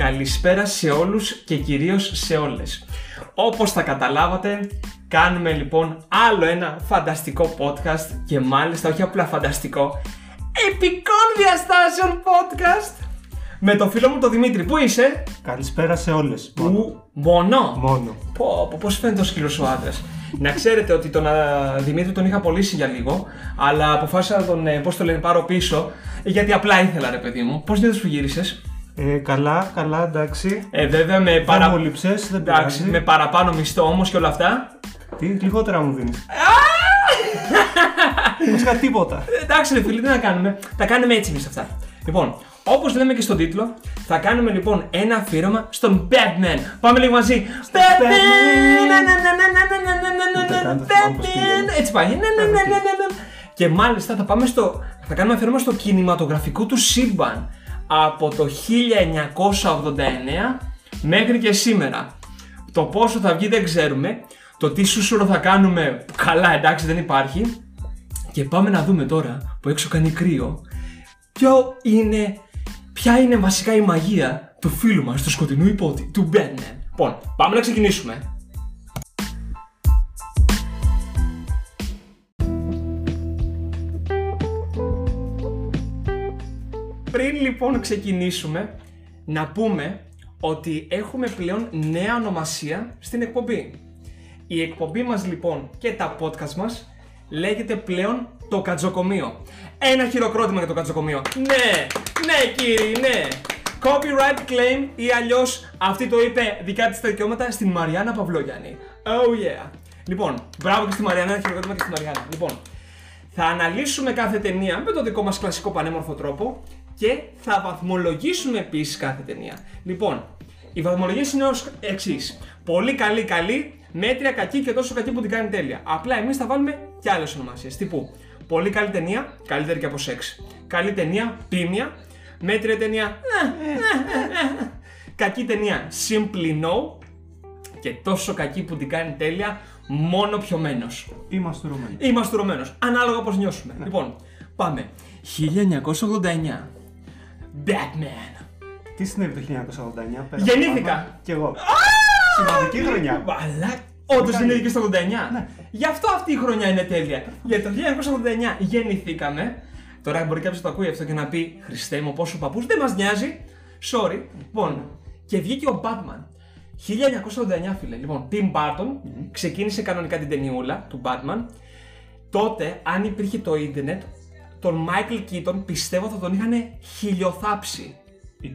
Καλησπέρα σε όλους και κυρίως σε όλες. Όπως θα καταλάβατε, κάνουμε λοιπόν άλλο ένα φανταστικό podcast και μάλιστα όχι απλά φανταστικό, επικών διαστάσεων podcast με το φίλο μου τον Δημήτρη. Πού είσαι; Καλησπέρα σε όλες. Πού; Μόνο. Μόνο. Πω, πω, πώς φαίνεται ο σκύλος ο άντρας. να ξέρετε ότι τον α, Δημήτρη τον είχα πωλήσει για λίγο, αλλά αποφάσισα να τον, ε, πώς το λένε, πάρω πίσω, γιατί απλά ήθελα ρε παιδί μου. Πώς νιώθεις που γύρισες; Καλά, καλά, εντάξει. Ε, βέβαια με, παρα... με παραπάνω μισθό όμω και όλα αυτά. Τι, λιγότερα μου δίνει. Βασικά τίποτα. Εντάξει, ρε φίλε, τι να κάνουμε. Τα κάνουμε έτσι εμεί αυτά. Λοιπόν, όπω λέμε και στον τίτλο, θα κάνουμε λοιπόν ένα αφήρωμα στον Batman. Πάμε λίγο μαζί. Batman! Έτσι πάει. Και μάλιστα θα πάμε στο. Θα κάνουμε αφήρωμα στο κινηματογραφικό του σύμπαν από το 1989 μέχρι και σήμερα. Το πόσο θα βγει δεν ξέρουμε. Το τι σούσουρο θα κάνουμε, καλά εντάξει δεν υπάρχει. Και πάμε να δούμε τώρα που έξω κάνει κρύο ποιο είναι, ποια είναι βασικά η μαγεία του φίλου μας, του σκοτεινού υπότη, του Batman. Λοιπόν, πάμε να ξεκινήσουμε. Πριν λοιπόν ξεκινήσουμε, να πούμε ότι έχουμε πλέον νέα ονομασία στην εκπομπή. Η εκπομπή μας λοιπόν και τα podcast μας λέγεται πλέον το κατζοκομείο. Ένα χειροκρότημα για το κατζοκομείο. Ναι, ναι κύριοι, ναι. Copyright claim ή αλλιώς αυτή το είπε δικά της τα δικαιώματα στην Μαριάννα Παυλόγιαννη. Oh yeah. Λοιπόν, μπράβο και στη Μαριάννα, ένα χειροκρότημα και στη Μαριάννα. Λοιπόν, θα αναλύσουμε κάθε ταινία με το δικό μας κλασικό πανέμορφο τρόπο και θα βαθμολογήσουμε επίσης κάθε ταινία. Λοιπόν, οι βαθμολογίες είναι ως εξής. Πολύ καλή, καλή, μέτρια, κακή και τόσο κακή που την κάνει τέλεια. Απλά εμείς θα βάλουμε και άλλες ονομασίες. Τύπου, πολύ καλή ταινία, καλύτερη και από σεξ. Καλή ταινία, πίμια. Μέτρια ταινία, ε, ε, ε, ε. κακή ταινία, simply no. Και τόσο κακή που την κάνει τέλεια, μόνο πιωμένος. Είμαστε ρωμένοι. Ή μαστουρωμένο. Ανάλογα πώς νιώσουμε. Λοιπόν, πάμε. 1989. Batman. Τι συνέβη το 1989, πέρα. Γεννήθηκα. από πάνω. Κι εγώ. Σημαντική χρονιά. Αλλά όντως κάνει. γεννήθηκε στο 89. Ναι. Γι' αυτό αυτή η χρονιά είναι τέλεια. Γιατί το 1989 γεννηθήκαμε. Τώρα μπορεί κάποιος να το ακούει αυτό και να πει Χριστέ μου, πόσο παππούς δεν μας νοιάζει. Sorry. Λοιπόν, και βγήκε ο Batman. 1989 φίλε. Λοιπόν, Tim Burton ξεκίνησε κανονικά την ταινιούλα του Batman. Τότε, αν υπήρχε το ίντερνετ, τον Michael Keaton πιστεύω θα τον είχαν χιλιοθάψει.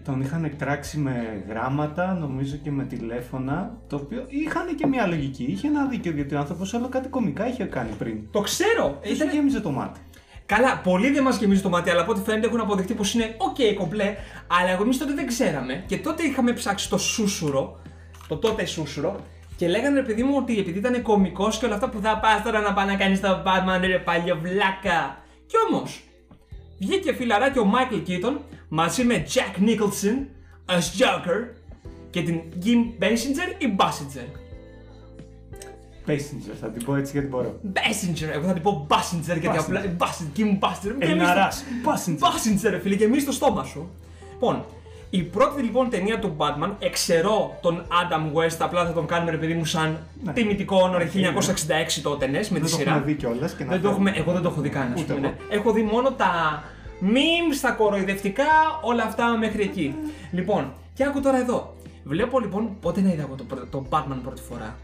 Τον είχαν εκτράξει με γράμματα, νομίζω και με τηλέφωνα, το οποίο είχαν και μια λογική. Είχε ένα δίκιο, γιατί ο άνθρωπος όλο κάτι κομικά είχε κάνει πριν. Το ξέρω! Δεν σου Ήτανε- γέμιζε το μάτι. Καλά, πολλοί δεν μας γεμίζει το μάτι, αλλά από ό,τι φαίνεται έχουν αποδειχτεί πως είναι ok, κομπλέ. Αλλά εγώ εμείς τότε δεν ξέραμε και τότε είχαμε ψάξει το σούσουρο, το τότε σούσουρο, και λέγανε ρε παιδί μου ότι επειδή ήταν κωμικό και όλα αυτά που θα πας τώρα να πάει να κάνεις το Batman, ρε παλιοβλάκα. Και όμως, βγήκε φιλαράκι ο Μάικλ Κίττον μαζί με Jack Nicholson, Azjouker και την Kim Messenger ή Bassinger. Basinger, θα την πω έτσι γιατί μπορώ. Messenger, εγώ θα την πω Bassinger γιατί απλά λέει Bassin, Kim Bassin, ενώ αράσμο. Bassin, φίλε, και εμείς στο στόμα σου. Λοιπόν, η πρώτη λοιπόν ταινία του Batman, εξαιρώ τον Adam West, απλά θα τον κάνουμε ρε παιδί μου σαν Ναι. τιμητικό όνορο 1966 τότε, ναι, με τη Δεν το σειρά. έχουμε δει κιόλας και να Δεν το έχουμε, εγώ δεν το έχω δει καν, ας Ούτε πούμε, εγώ. ναι. Έχω δει μόνο τα memes, τα κοροϊδευτικά, όλα αυτά μέχρι εκεί. Λοιπόν, και άκου τώρα εδώ. Βλέπω λοιπόν πότε να είδα εγώ το, πρω- το Batman πρώτη φορά.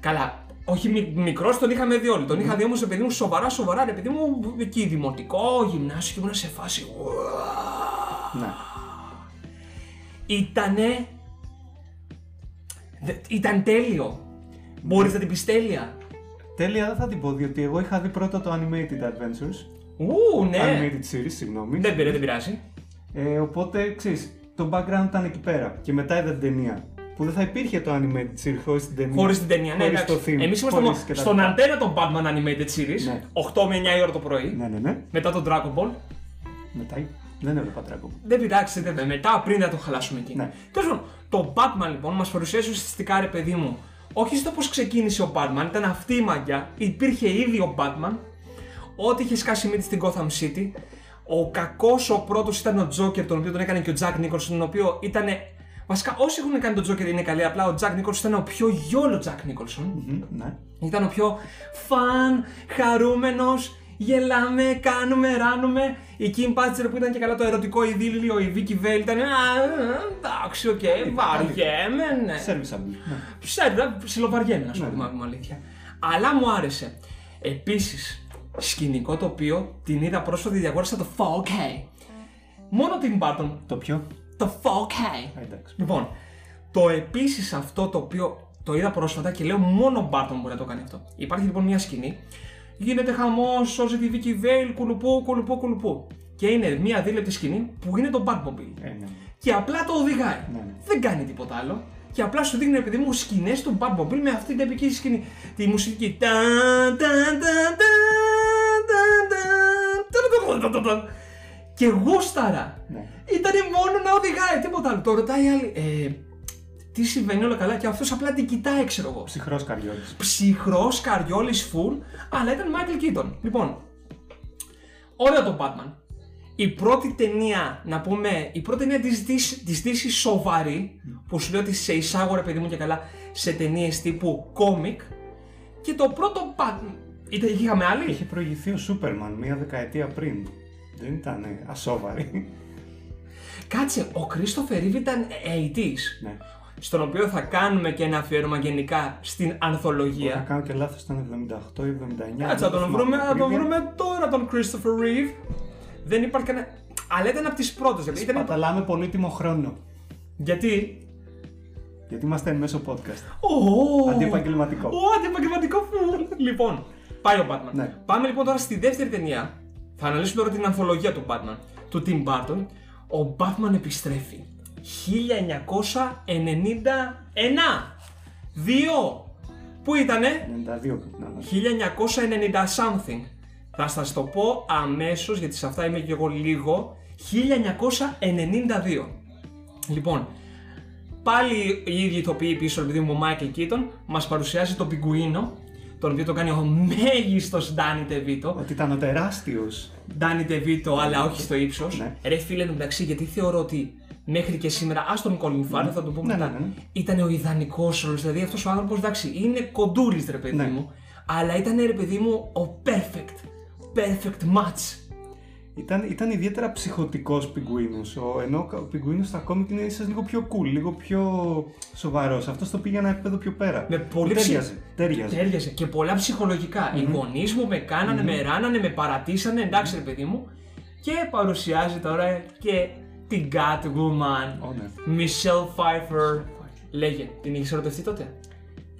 Καλά, όχι μι, μικρός τον είχαμε δει όλοι. Τον είχα δει όμως, παιδί μου, σοβαρά, σοβαρά, ρε παιδί μου, εκεί δημοτικό, γυμνάσιο και ήμουν σε φάση. «Ουα». Ναι. Ήτανε. Δε- Ήταν τέλειο. Μπορείς να την πεις τέλεια. Τέλεια δεν θα την πω, διότι εγώ είχα δει πρώτα το Animated Adventures. Ου, ναι. Animated series, συγγνώμη. Δεν πήρε, δεν πειράζει. Ε, οπότε ξέρεις, το background ήταν εκεί πέρα. Και μετά είδα την ταινία. Που δεν θα υπήρχε το animated series χωρίς την ταινία. Χωρίς την ταινία, ναι, Χωρίς εντάξει. το theme. Εμείς είμαστε χωρίς μόνο και τα στον λοιπά. αντένα των Batman Animated Series, Ναι. 8 με 9 η ώρα το πρωί, Ναι, ναι, ναι. μετά τον Dragon Ball. Μετά δεν έβλεπα Dragon Ball. Δεν πειράξει, δεν μετά πριν να το χαλάσουμε εκεί. Ναι. Τέλος πάντων, το Batman λοιπόν μας παρουσιάζει ουσιαστικά ρε παιδί μου, όχι στο πώς ξεκίνησε ο Batman, ήταν αυτή η μαγιά, υπήρχε ήδη ο Batman, ό,τι είχε σκάσει μύτη στην Gotham City. Ο κακός ο πρώτος ήταν ο Joker, τον οποίο τον έκανε και ο Jack Nicholson, τον οποίο ήταν Βασικά, όσοι έχουν κάνει τον Τζόκερ είναι καλοί. Απλά ο Τζακ Νίκολσον ήταν ο πιο γιόλο Τζακ Νίκολσον. Μμμ, Ναι. Ήταν ο πιο φαν, χαρούμενος. Γελάμε, κάνουμε, ράνουμε. Η Kim Patcher που ήταν και καλά το ερωτικό ειδήλιο, η Vicky Vale ήταν. «Α, Εντάξει, οκ, βαριέμαι, ναι. Serviceable. Ναι. Ξέρω, ψιλοβαριέμαι να σου Ναι, πω ναι. την αλήθεια. Αλλά μου άρεσε. Επίσης, σκηνικό το οποίο την είδα πρόσφατα διαγόρασα το 4K. Μόνο την Barton, Το πιο. το 4K. Α, εντάξει. Λοιπόν, το επίσης αυτό το οποίο το είδα πρόσφατα και λέω μόνο ο Μπάρτον μπορεί να το κάνει αυτό. Υπάρχει λοιπόν μια σκηνή, γίνεται χαμός, σώζει τη Vicky Vale, κουλουπού, κουλουπού, κουλουπού. Και είναι μια δίλεπτη σκηνή που είναι το Batmobile. Ε, ναι. Και απλά το οδηγάει. Ναι, ναι. Δεν κάνει τίποτα άλλο. Και απλά σου δείχνει επειδή μου σκηνές του Batmobile με αυτή την επική σκηνή. Τη μουσική. Ταν, ταν, ταν, ταν, ταν, ταν, ταν, ταν. Και γούσταρα. Ναι. Ήταν μόνο να οδηγάει, τίποτα άλλο. Το ρωτάει η άλλη. Ε, τι συμβαίνει όλα καλά και αυτός απλά την κοιτάει, ξέρω εγώ. Ψυχρός καριόλης. Ψυχρός καριόλης full, αλλά ήταν Michael Keaton. Λοιπόν, ωραίο το Batman. Η πρώτη ταινία, να πούμε, η πρώτη ταινία της, DC της DC σοβαρή, που σου λέω ότι σε εισάγω ρε παιδί μου και καλά σε ταινίες τύπου κόμικ. Και το πρώτο Batman. Ήταν, είχαμε άλλη; Είχε προηγηθεί ο Σούπερμαν μία δεκαετία πριν. Δεν ήταν ε, ασόβαρη. Κάτσε, ο Christopher Reeve ήταν 80s. ναι. Στον οποίο θα κάνουμε και ένα αφιέρωμα γενικά στην Θα ανθολογία. κάνω και λάθος, ήταν 78 ή 79. Κάτσε, να δεν τον θυμάμαι βρούμε, να τον ακρίβεια. βρούμε τώρα τον Christopher Reeve. Δεν υπάρχει κανένα. Αλλά ήταν από τις πρώτες. Δηλαδή. Ήταν... Παταλάμε πολύτιμο χρόνο. Γιατί; Γιατί είμαστε εν μέσω podcast. Ω, Αντιεπαγγελματικό. Ω, αντιεπαγγελματικό φουλ. λοιπόν, πάει ο Batman. Ναι. Πάμε λοιπόν τώρα στη δεύτερη ταινία. Θα αναλύσουμε τώρα την ανθολογία του Batman. Του Tim Burton. Ο Batman επιστρέφει. 1991. Δύο. Πού ήτανε; 92 πρέπει να είναι. 1990 something. Θα σας το πω αμέσως γιατί σε αυτά είμαι και εγώ λίγο. 1992. Λοιπόν, πάλι οι ίδιοι ηθοποιοί πίσω, επειδή μου ο Μάικλ Κίτον, μας παρουσιάζει τον Πιγκουίνο, τον οποίο το κάνει ο μέγιστος Ντάνι Τεβίτο. Ότι ήταν ο τεράστιος. Ντάνι Τεβίτο, αλλά όχι στο ύψος. Ναι. Ρε φίλε, εντάξει, γιατί θεωρώ ότι μέχρι και σήμερα, ας τον Colin Farrell, θα το πούμε Ναι, μετά, ναι, ναι. ήταν ο ιδανικός ρόλος. Δηλαδή αυτός ο άνθρωπος, εντάξει, είναι κοντούλης, ρε παιδί Ναι. μου, αλλά ήταν ρε παιδί μου ο perfect. Perfect match. Ήταν, ήταν ιδιαίτερα ψυχοτικό πιγκουίνος. Ενώ ο πιγκουίνος στα κόμικ είναι ίσως λίγο πιο cool, λίγο πιο σοβαρός. Αυτός το πήγε ένα επίπεδο πιο πέρα. Με πολύ τέριαζε. ψυχ- τέριαζε. Τέριαζε. Και πολλά ψυχολογικά. Οι γονεί μου με κάνανε, με ράνανε, με παρατήσανε, εντάξει ρε παιδί μου. Και παρουσιάζει τώρα και την Catwoman. Ω, ναι. Michelle Pfeiffer. Λέγε, την είχε ερωτευτεί τότε;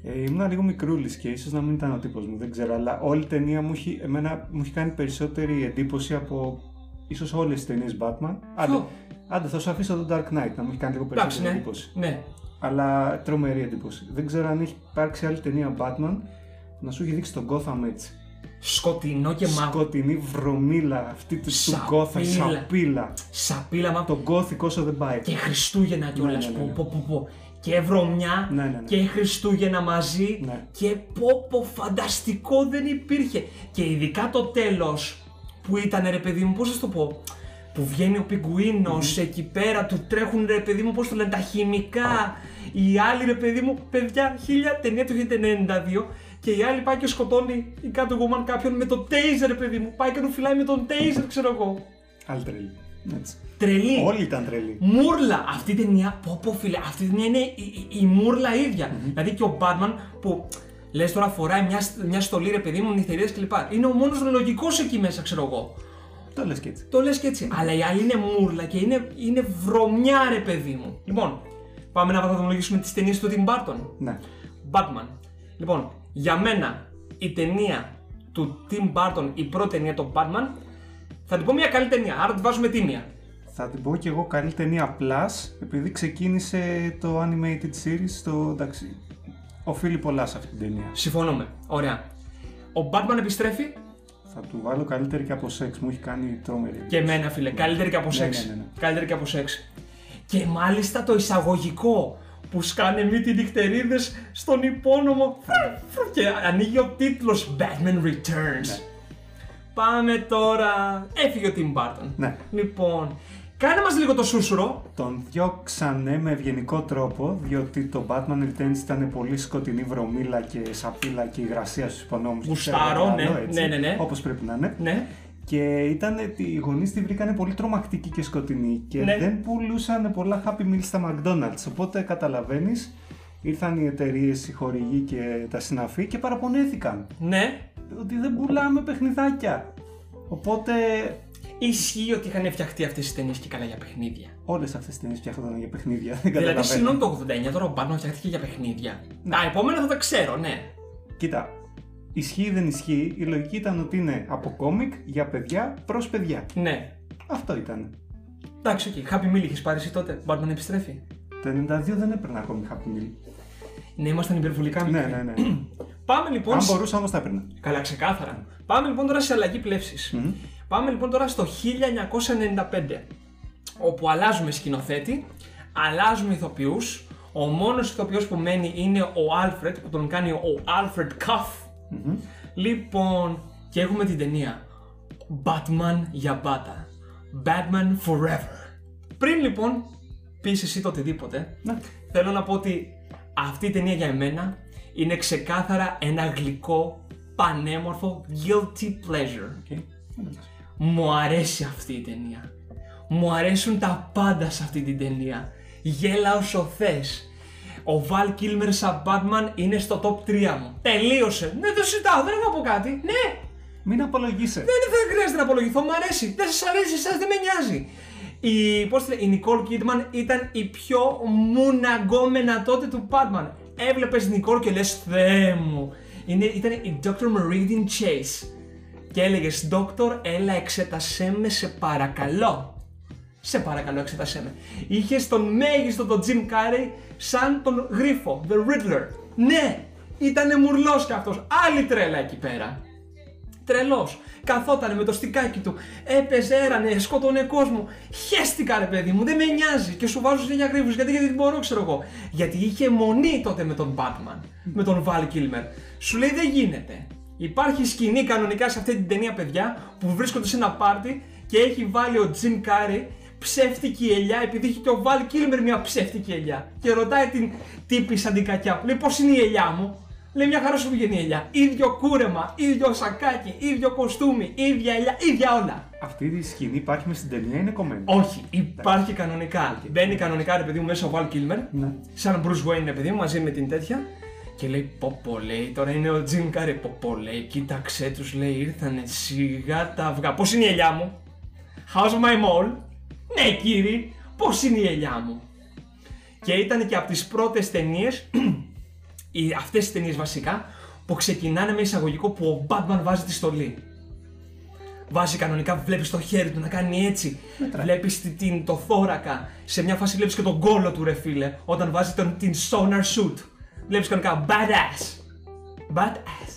Ε, ήμουν λίγο μικρούλης και ίσως να μην ήταν ο τύπος μου, δεν ξέρω. Αλλά όλη η ταινία μου έχει, εμένα, μου έχει κάνει περισσότερη εντύπωση από ίσως όλες τις ταινίες Batman. Άντε, άντε, θα σου αφήσω τον Dark Knight να μου έχει κάνει λίγο Εντάξει, περισσότερη ναι. εντύπωση. ναι. Αλλά τρομερή εντύπωση. Δεν ξέρω αν έχει υπάρξει άλλη ταινία Batman να σου έχει δείξει τον Gotham έτσι. Σκοτεινό και μαύρο. Σκοτεινή βρωμίλα αυτή του, του Σαπίλα. Gotham, σαπίλα. Σαπίλα μαύρο. Το Gothic όσο δεν πάει. Και Χριστούγεννα κιόλας. ναι, ναι, ναι. Πω, πω, πω. Και βρωμιά Ναι, ναι, ναι. και Χριστούγεννα μαζί. Ναι. Και πω, πω, φανταστικό δεν υπήρχε. Και ειδικά το τέλος που ήταν ρε παιδί μου, πώς θα σου το πω. Που βγαίνει ο πιγκουίνος εκεί πέρα, του τρέχουν ρε παιδί μου, πώς το λένε, τα χημικά. Οι άλλοι ρε παιδί μου, παιδιά, χίλια ταινία του 1992. Και η άλλη πάει και σκοτώνει η Catwoman κάποιον με το taser, ρε παιδί μου. Πάει και του φυλάει με τον taser, ξέρω εγώ. Άλλη τρελή. Έτσι. Τρελή. Όλοι ήταν τρελοί. Μούρλα! Αυτή η ταινία, πω πω φίλε, αυτή η ταινία είναι η, η, η μούρλα ίδια. Δηλαδή και ο Batman που λες τώρα φοράει μια, μια στολή ρε παιδί μου, νυχτερίες κλπ. Είναι ο μόνος λογικός εκεί μέσα, ξέρω εγώ. Το λες και έτσι. Το λες και έτσι. Αλλά η άλλη είναι μούρλα και είναι, είναι βρωμιά ρε παιδί μου. Λοιπόν, πάμε να βαθμολογήσουμε τις ταινίες του Tim Burton. Ναι. Batman. Λοιπόν, για μένα η ταινία του Tim Burton, η πρώτη ταινία του Batman, θα την πω μια καλή ταινία. Άρα τη βάζουμε τίμια. Θα την πω και εγώ καλή ταινία Plus, επειδή ξεκίνησε το animated series, το εντάξει, οφείλει πολλά σε αυτή την ταινία. Συμφωνούμε. Ωραία. Ο Batman επιστρέφει Θα του βάλω καλύτερη και από σεξ, μου έχει κάνει τρομερή. και εμένα, φίλε. Καλύτερη και από Ναι, σεξ. ναι, ναι, ναι. Καλύτερη και από σεξ. Και μάλιστα το εισαγωγικό που σκάνε μύτη νυχτερίδες στον υπόνομο. Και ανοίγει ο τίτλος Batman Returns. Πάμε τώρα. Έφυγε ο Tim Burton. Ναι. Λοιπόν, Κάνε μας λίγο το σούσουρο. Τον διώξανε με ευγενικό τρόπο, διότι το Batman Returns ήταν πολύ σκοτεινή βρωμίλα και σαπίλα και υγρασία στους υπονόμους του. Γουστάρω, ναι, ναι, ναι, ναι. Όπως πρέπει να είναι. Ναι. Και ήταν, οι γονείς τη βρήκανε πολύ τρομακτική και σκοτεινή και Ναι. δεν πουλούσαν πολλά Happy Meals στα McDonald's. Οπότε καταλαβαίνεις, ήρθαν οι εταιρείες, οι χορηγοί και τα συναφή και παραπονέθηκαν Ναι. ότι δεν πουλάμε παιχνιδάκια. Οπότε Ισχύει ότι είχαν φτιαχτεί αυτές τις ταινίες και καλά για παιχνίδια. όλες αυτές τις ταινίες φτιάχνονταν για παιχνίδια. Δεν Δηλαδή, καταλαβαίνω. συγγνώμη το 89, τώρα ο Batman φτιάχτηκε για παιχνίδια. Τα επόμενα θα τα ξέρω, ναι. Κοίτα, ισχύει ή δεν ισχύει, η λογική ήταν ότι είναι από κόμικ για παιδιά προς παιδιά. Ναι. Αυτό ήταν. Εντάξει, ok. Happy Meal είχες πάρει εσύ τότε. Batman επιστρέφει. Το 92 δεν έπαιρνα ακόμη Happy Meal. Ναι, ήμασταν υπερβολικά Ναι, μικροί. ναι, ναι. Πάμε λοιπόν. Αν σ- μπορούσα όμως τα έπαιρνα. Καλά, ξεκάθαρα. Πάμε λοιπόν τώρα σε αλλαγή πλεύσης. Πάμε λοιπόν τώρα στο 1995. Όπου αλλάζουμε σκηνοθέτη, αλλάζουμε ηθοποιούς. Ο μόνος ηθοποιός που μένει είναι ο Alfred, που τον κάνει ο Alfred Cuff. Λοιπόν, και έχουμε την ταινία Batman για μπάτα. Batman Forever. Πριν λοιπόν πεις εσύ το οτιδήποτε, Ναι. θέλω να πω ότι αυτή η ταινία για εμένα είναι ξεκάθαρα ένα γλυκό, πανέμορφο guilty pleasure. Ok. Μου αρέσει αυτή η ταινία. Μου αρέσουν τα πάντα σε αυτή την ταινία. Γέλα όσο θες. Ο Val Kilmer σαν Batman είναι στο top 3 μου. Τελείωσε. Δεν το συζητάω, δεν έχω να πω κάτι. Ναι, Μην απολογείσαι. δεν θα χρειάζεται να απολογηθώ, μου αρέσει. Δεν σας αρέσει, εσάς δεν με νοιάζει. Η, πώς τη λέει, η Nicole Kidman ήταν η πιο μουναγκόμενα τότε του Batman. Έβλεπες Nicole και λες Θεέ μου. Είναι, ήταν η Dr. Meridian Chase. Και έλεγες Doctor, έλα εξέτασέ με σε παρακαλώ. Σε παρακαλώ εξέτασέ με. Είχες τον μέγιστο τον Jim Carrey σαν τον γρίφο, The Riddler. Ναι, ήτανε μουρλός κι αυτός. Άλλη τρέλα εκεί πέρα. Τρελός. Καθότανε με το στικάκι του. Έπαιζε, έρανε, σκότωνε κόσμο. Χέστηκα ρε παιδί μου, δεν με νοιάζει. Και σου βάζω για γρήγορου γιατί, γιατί δεν μπορώ, ξέρω εγώ. Γιατί είχε μονή τότε με τον Batman. Με τον Val Kilmer. Σου λέει δεν γίνεται. Υπάρχει σκηνή κανονικά σε αυτή την ταινία, παιδιά, που βρίσκονται σε ένα πάρτι και έχει βάλει ο Jim Carrey ψεύτικη ελιά επειδή έχει και ο Val Kilmer μια ψεύτικη ελιά. Και ρωτάει την τύπη σαν την κακιά που λέει πώς είναι η ελιά μου; Λέει μια χαρά σου βγαίνει η ελιά. ίδιο κούρεμα, ίδιο σακάκι, ίδιο κοστούμι, ίδια ελιά, ίδια όλα. Αυτή η σκηνή υπάρχει μες στην ταινία, είναι κομμένη; Όχι, υπάρχει κανονικά. Μπαίνει κανονικά ρε παιδί μου μέσα ο Val Kilmer, Ναι. σαν Bruce Wayne ρε παιδί μου, μαζί με την τέτοια. Και λέει πω πω λέει, τώρα είναι ο Jim Carrey, πω πω λέει, κοίταξέ τους λέει, ήρθανε σιγά τα αυγά. Πώς είναι η ελιά μου; How's my mole? Ναι κύριε, πώς είναι η ελιά μου; Και ήταν και από τις πρώτες ταινίες, οι- αυτές τις ταινίες βασικά, που ξεκινάνε με εισαγωγικό που ο Batman βάζει τη στολή. Βάζει κανονικά, βλέπεις το χέρι του να κάνει έτσι. Βλέπεις την, το θώρακα. Σε μια φάση βλέπεις και τον κόλο του ρε φίλε. Όταν βάζει τον, την sonar suit. Βλέπεις κανονικά badass. Badass.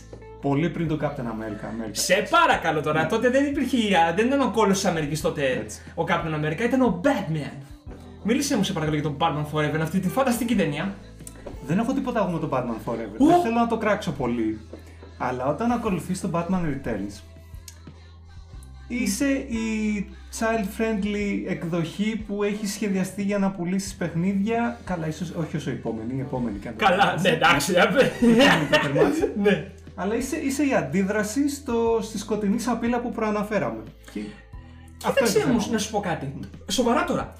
Πολύ πριν το Captain America. America. Σε παρακαλώ τώρα, τότε δεν υπήρχε. α, Δεν ήταν ο κόλος της Αμερικής τότε Έτσι. ο Captain America, ήταν ο Batman. Μίλησε μου σε παρακαλώ για τον Batman Forever, αυτή τη φανταστική ταινία. Δεν έχω τίποτα εγώ με τον Batman Forever. Ου! Δεν θέλω να το κράξω πολύ. Αλλά όταν ακολουθείς τον Batman Returns, είσαι η child-friendly εκδοχή που έχει σχεδιαστεί για να πουλήσεις παιχνίδια. Καλά, ίσως όχι όσο η επόμενη, η επόμενη και αν το Καλά, τερμάτισε. ναι, εντάξει, Η επόμενη το τερμάτισε. ναι. Αλλά είσαι, είσαι η αντίδραση στο, στη σκοτεινή σαπίλα που προαναφέραμε. Και αυτό Κοίταξε είναι το όμως θέμα. να σου πω κάτι. Σοβαρά τώρα.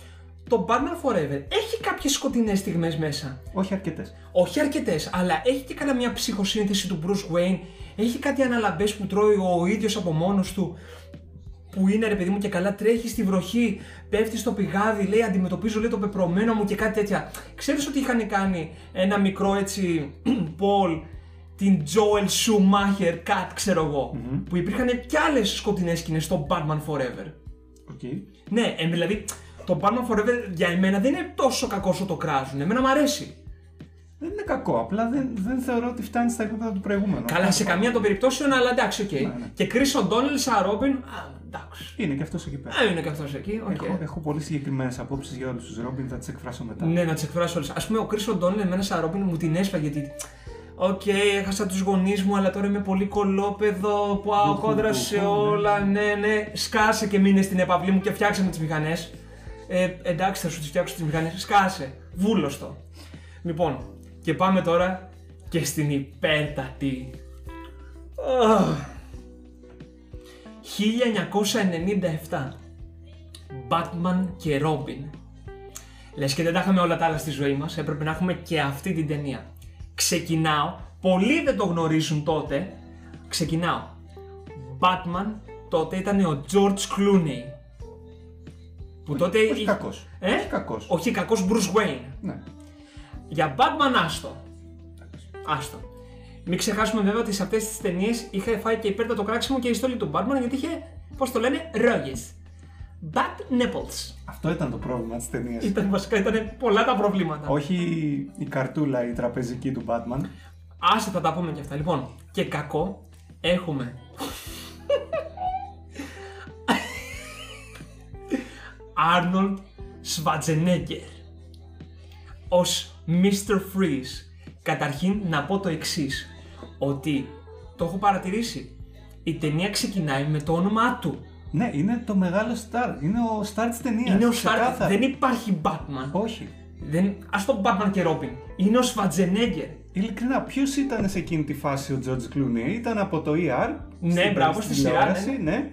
Το Batman Forever έχει κάποιες σκοτεινές στιγμές μέσα. Όχι αρκετές. Όχι αρκετές, αλλά έχει και καλά μια ψυχοσύνθεση του Bruce Wayne. Έχει κάτι αναλαμπές που τρώει ο ίδιος από μόνος του. Που είναι ρε παιδί μου και καλά τρέχει στη βροχή, πέφτει στο πηγάδι, λέει αντιμετωπίζω λέει το πεπρωμένο μου και κάτι τέτοια. Ξέρεις ότι είχαν κάνει ένα μικρό έτσι Paul, την Joel Schumacher cut ξέρω εγώ, που υπήρχαν και άλλες σκοτεινές σκηνές στο Batman Forever. Ok. Ναι, ε, δηλαδή το Batman Forever για εμένα δεν είναι τόσο κακό όσο το κράζουν, εμένα μου αρέσει. Δεν είναι κακό, απλά δεν, δεν θεωρώ ότι φτάνει στα επίπεδα του προηγούμενου. Καλά, σε καμία των περιπτώσεων, αλλά εντάξει, οκ. ναι. Και Chris O'Donnell σαν Robin, α, εντάξει. Είναι και αυτός εκεί πέρα. Α, είναι και αυτός εκεί, οκ. Έχω, έχω πολύ συγκεκριμένες απόψεις για όλους τους Robin, θα τις εκφράσω μετά. Ναι, να τις εκφράσω όλες. Α πούμε, ο Chris O'Donnell εμένα σαν Robin μου την έσπαγε γιατί. Οκ, έχασα τους γονείς μου, αλλά τώρα είμαι πολύ κωλόπαιδο. Πάω Ουχου, κόντρα ουχου, σε ναι. όλα. Ναι, ναι. Σκάσε και μείνε στην επαυλή μου και φτιάξε με τις μηχανές. Ε, εντάξει, θα σου τη φτιάξω τη μηχανή. Σκάσε. Βούλωστο. Λοιπόν, και πάμε τώρα και στην υπέρτατη. Αχ. 1997. Batman και Robin. Λες και δεν τα είχαμε όλα τα άλλα στη ζωή μας, έπρεπε να έχουμε και αυτή την ταινία. Ξεκινάω, πολλοί δεν το γνωρίζουν τότε, ξεκινάω. Batman τότε ήταν ο George Clooney. Που τότε... Όχι εί- κακός. Ε; Όχι κακός. Όχι κακός Bruce Wayne. Ναι. Για Batman άστο. Άστο. Μην ξεχάσουμε βέβαια ότι σε αυτές τις ταινίες είχε φάει και υπέρτατο κράξιμο και η στόλη του Batman γιατί είχε, πώς το λένε, ρόγες. Bad nipples. Αυτό ήταν το πρόβλημα της ταινίας. Ήταν βασικά ήταν πολλά τα προβλήματα. Όχι η καρτούλα, η τραπεζική του Batman. Άσε θα τα πούμε και αυτά. Λοιπόν, και κακό έχουμε. Arnold Schwarzenegger ως Mr. Freeze. Καταρχήν να πω το εξής ότι το έχω παρατηρήσει. Η ταινία ξεκινάει με το όνομά του. Ναι, είναι το μεγάλο star. Είναι ο star της ταινίας. Είναι ο Star. ξεκάθαρα. Δεν υπάρχει Batman. Όχι. Δεν... Ας το Batman και Robin. Είναι ο Schwarzenegger. Ειλικρινά, ποιος ήταν σε εκείνη τη φάση ο George Clooney, ήταν από το ER. Ναι, στην- μπράβο, στη σειρά, τηλεόραση, ναι. ναι.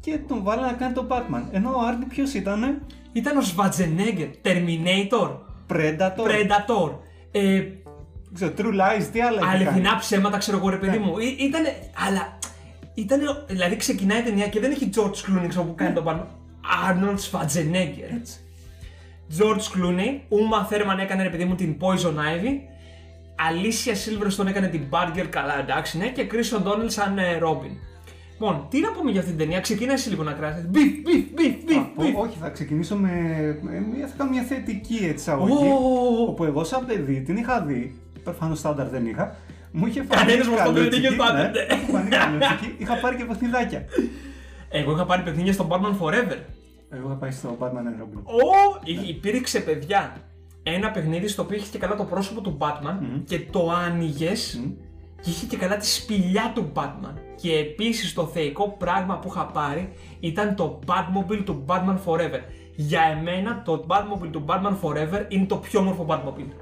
Και τον βάλανε να κάνει τον Batman. Ενώ ο Άρντι ποιος ήταν, Ήταν ο Schwarzenegger. Terminator. Predator. Predator. Ε, Ξέρω, True Lies, τι άλλα είχε κάνει. αληθινά ψέματα, ξέρω εγώ ρε παιδί Ναι. μου. Ή- Ήτανε, αλλά. Ήτανε, δηλαδή ξεκινάει η ταινία και δεν έχει George Clooney ξέρω, που κάνει τον πάνω. Arnold Schwarzenegger. Έτσι. George Clooney, Uma Thurman έκανε ρε παιδί μου την Poison Ivy. Alicia Silverstone έκανε την Barger, καλά εντάξει ναι, και Chris O'Donnell σαν ε, Robin. Λοιπόν, τι να πούμε για αυτή την ταινία, ξεκινάει εσύ λίγο να κράσεις. Beef, beef, beef, Α, beef, πω- beef. όχι, θα ξεκινήσω με. με μια, θα κάνω μια θετική έτσι αγωγή. Ω. Όπου εγώ, σαν παιδί, την είχα δει. Προφανώς στάνταρ δεν είχα. Μου είχε φανεί. Κανένας μας το δεν είχε καλούτσικη, στάνταρ, ναι, ναι. μου είχε φανεί καλούτσικη. Είχα πάρει και παιχνιδάκια. Εγώ είχα πάρει παιχνίδια στο Batman Forever. Εγώ είχα πάει στο Batman and Robin. Ω, υ- υπήρξε παιδιά ένα παιχνίδι στο οποίο είχε και καλά το πρόσωπο του Batman και το άνοιγες και είχε και καλά τη σπηλιά του Batman. Και επίσης το θεϊκό πράγμα που είχα πάρει ήταν το Batmobile του Batman Forever. Για εμένα το Batmobile του Batman Forever είναι το πιο όμορφο Batmobile.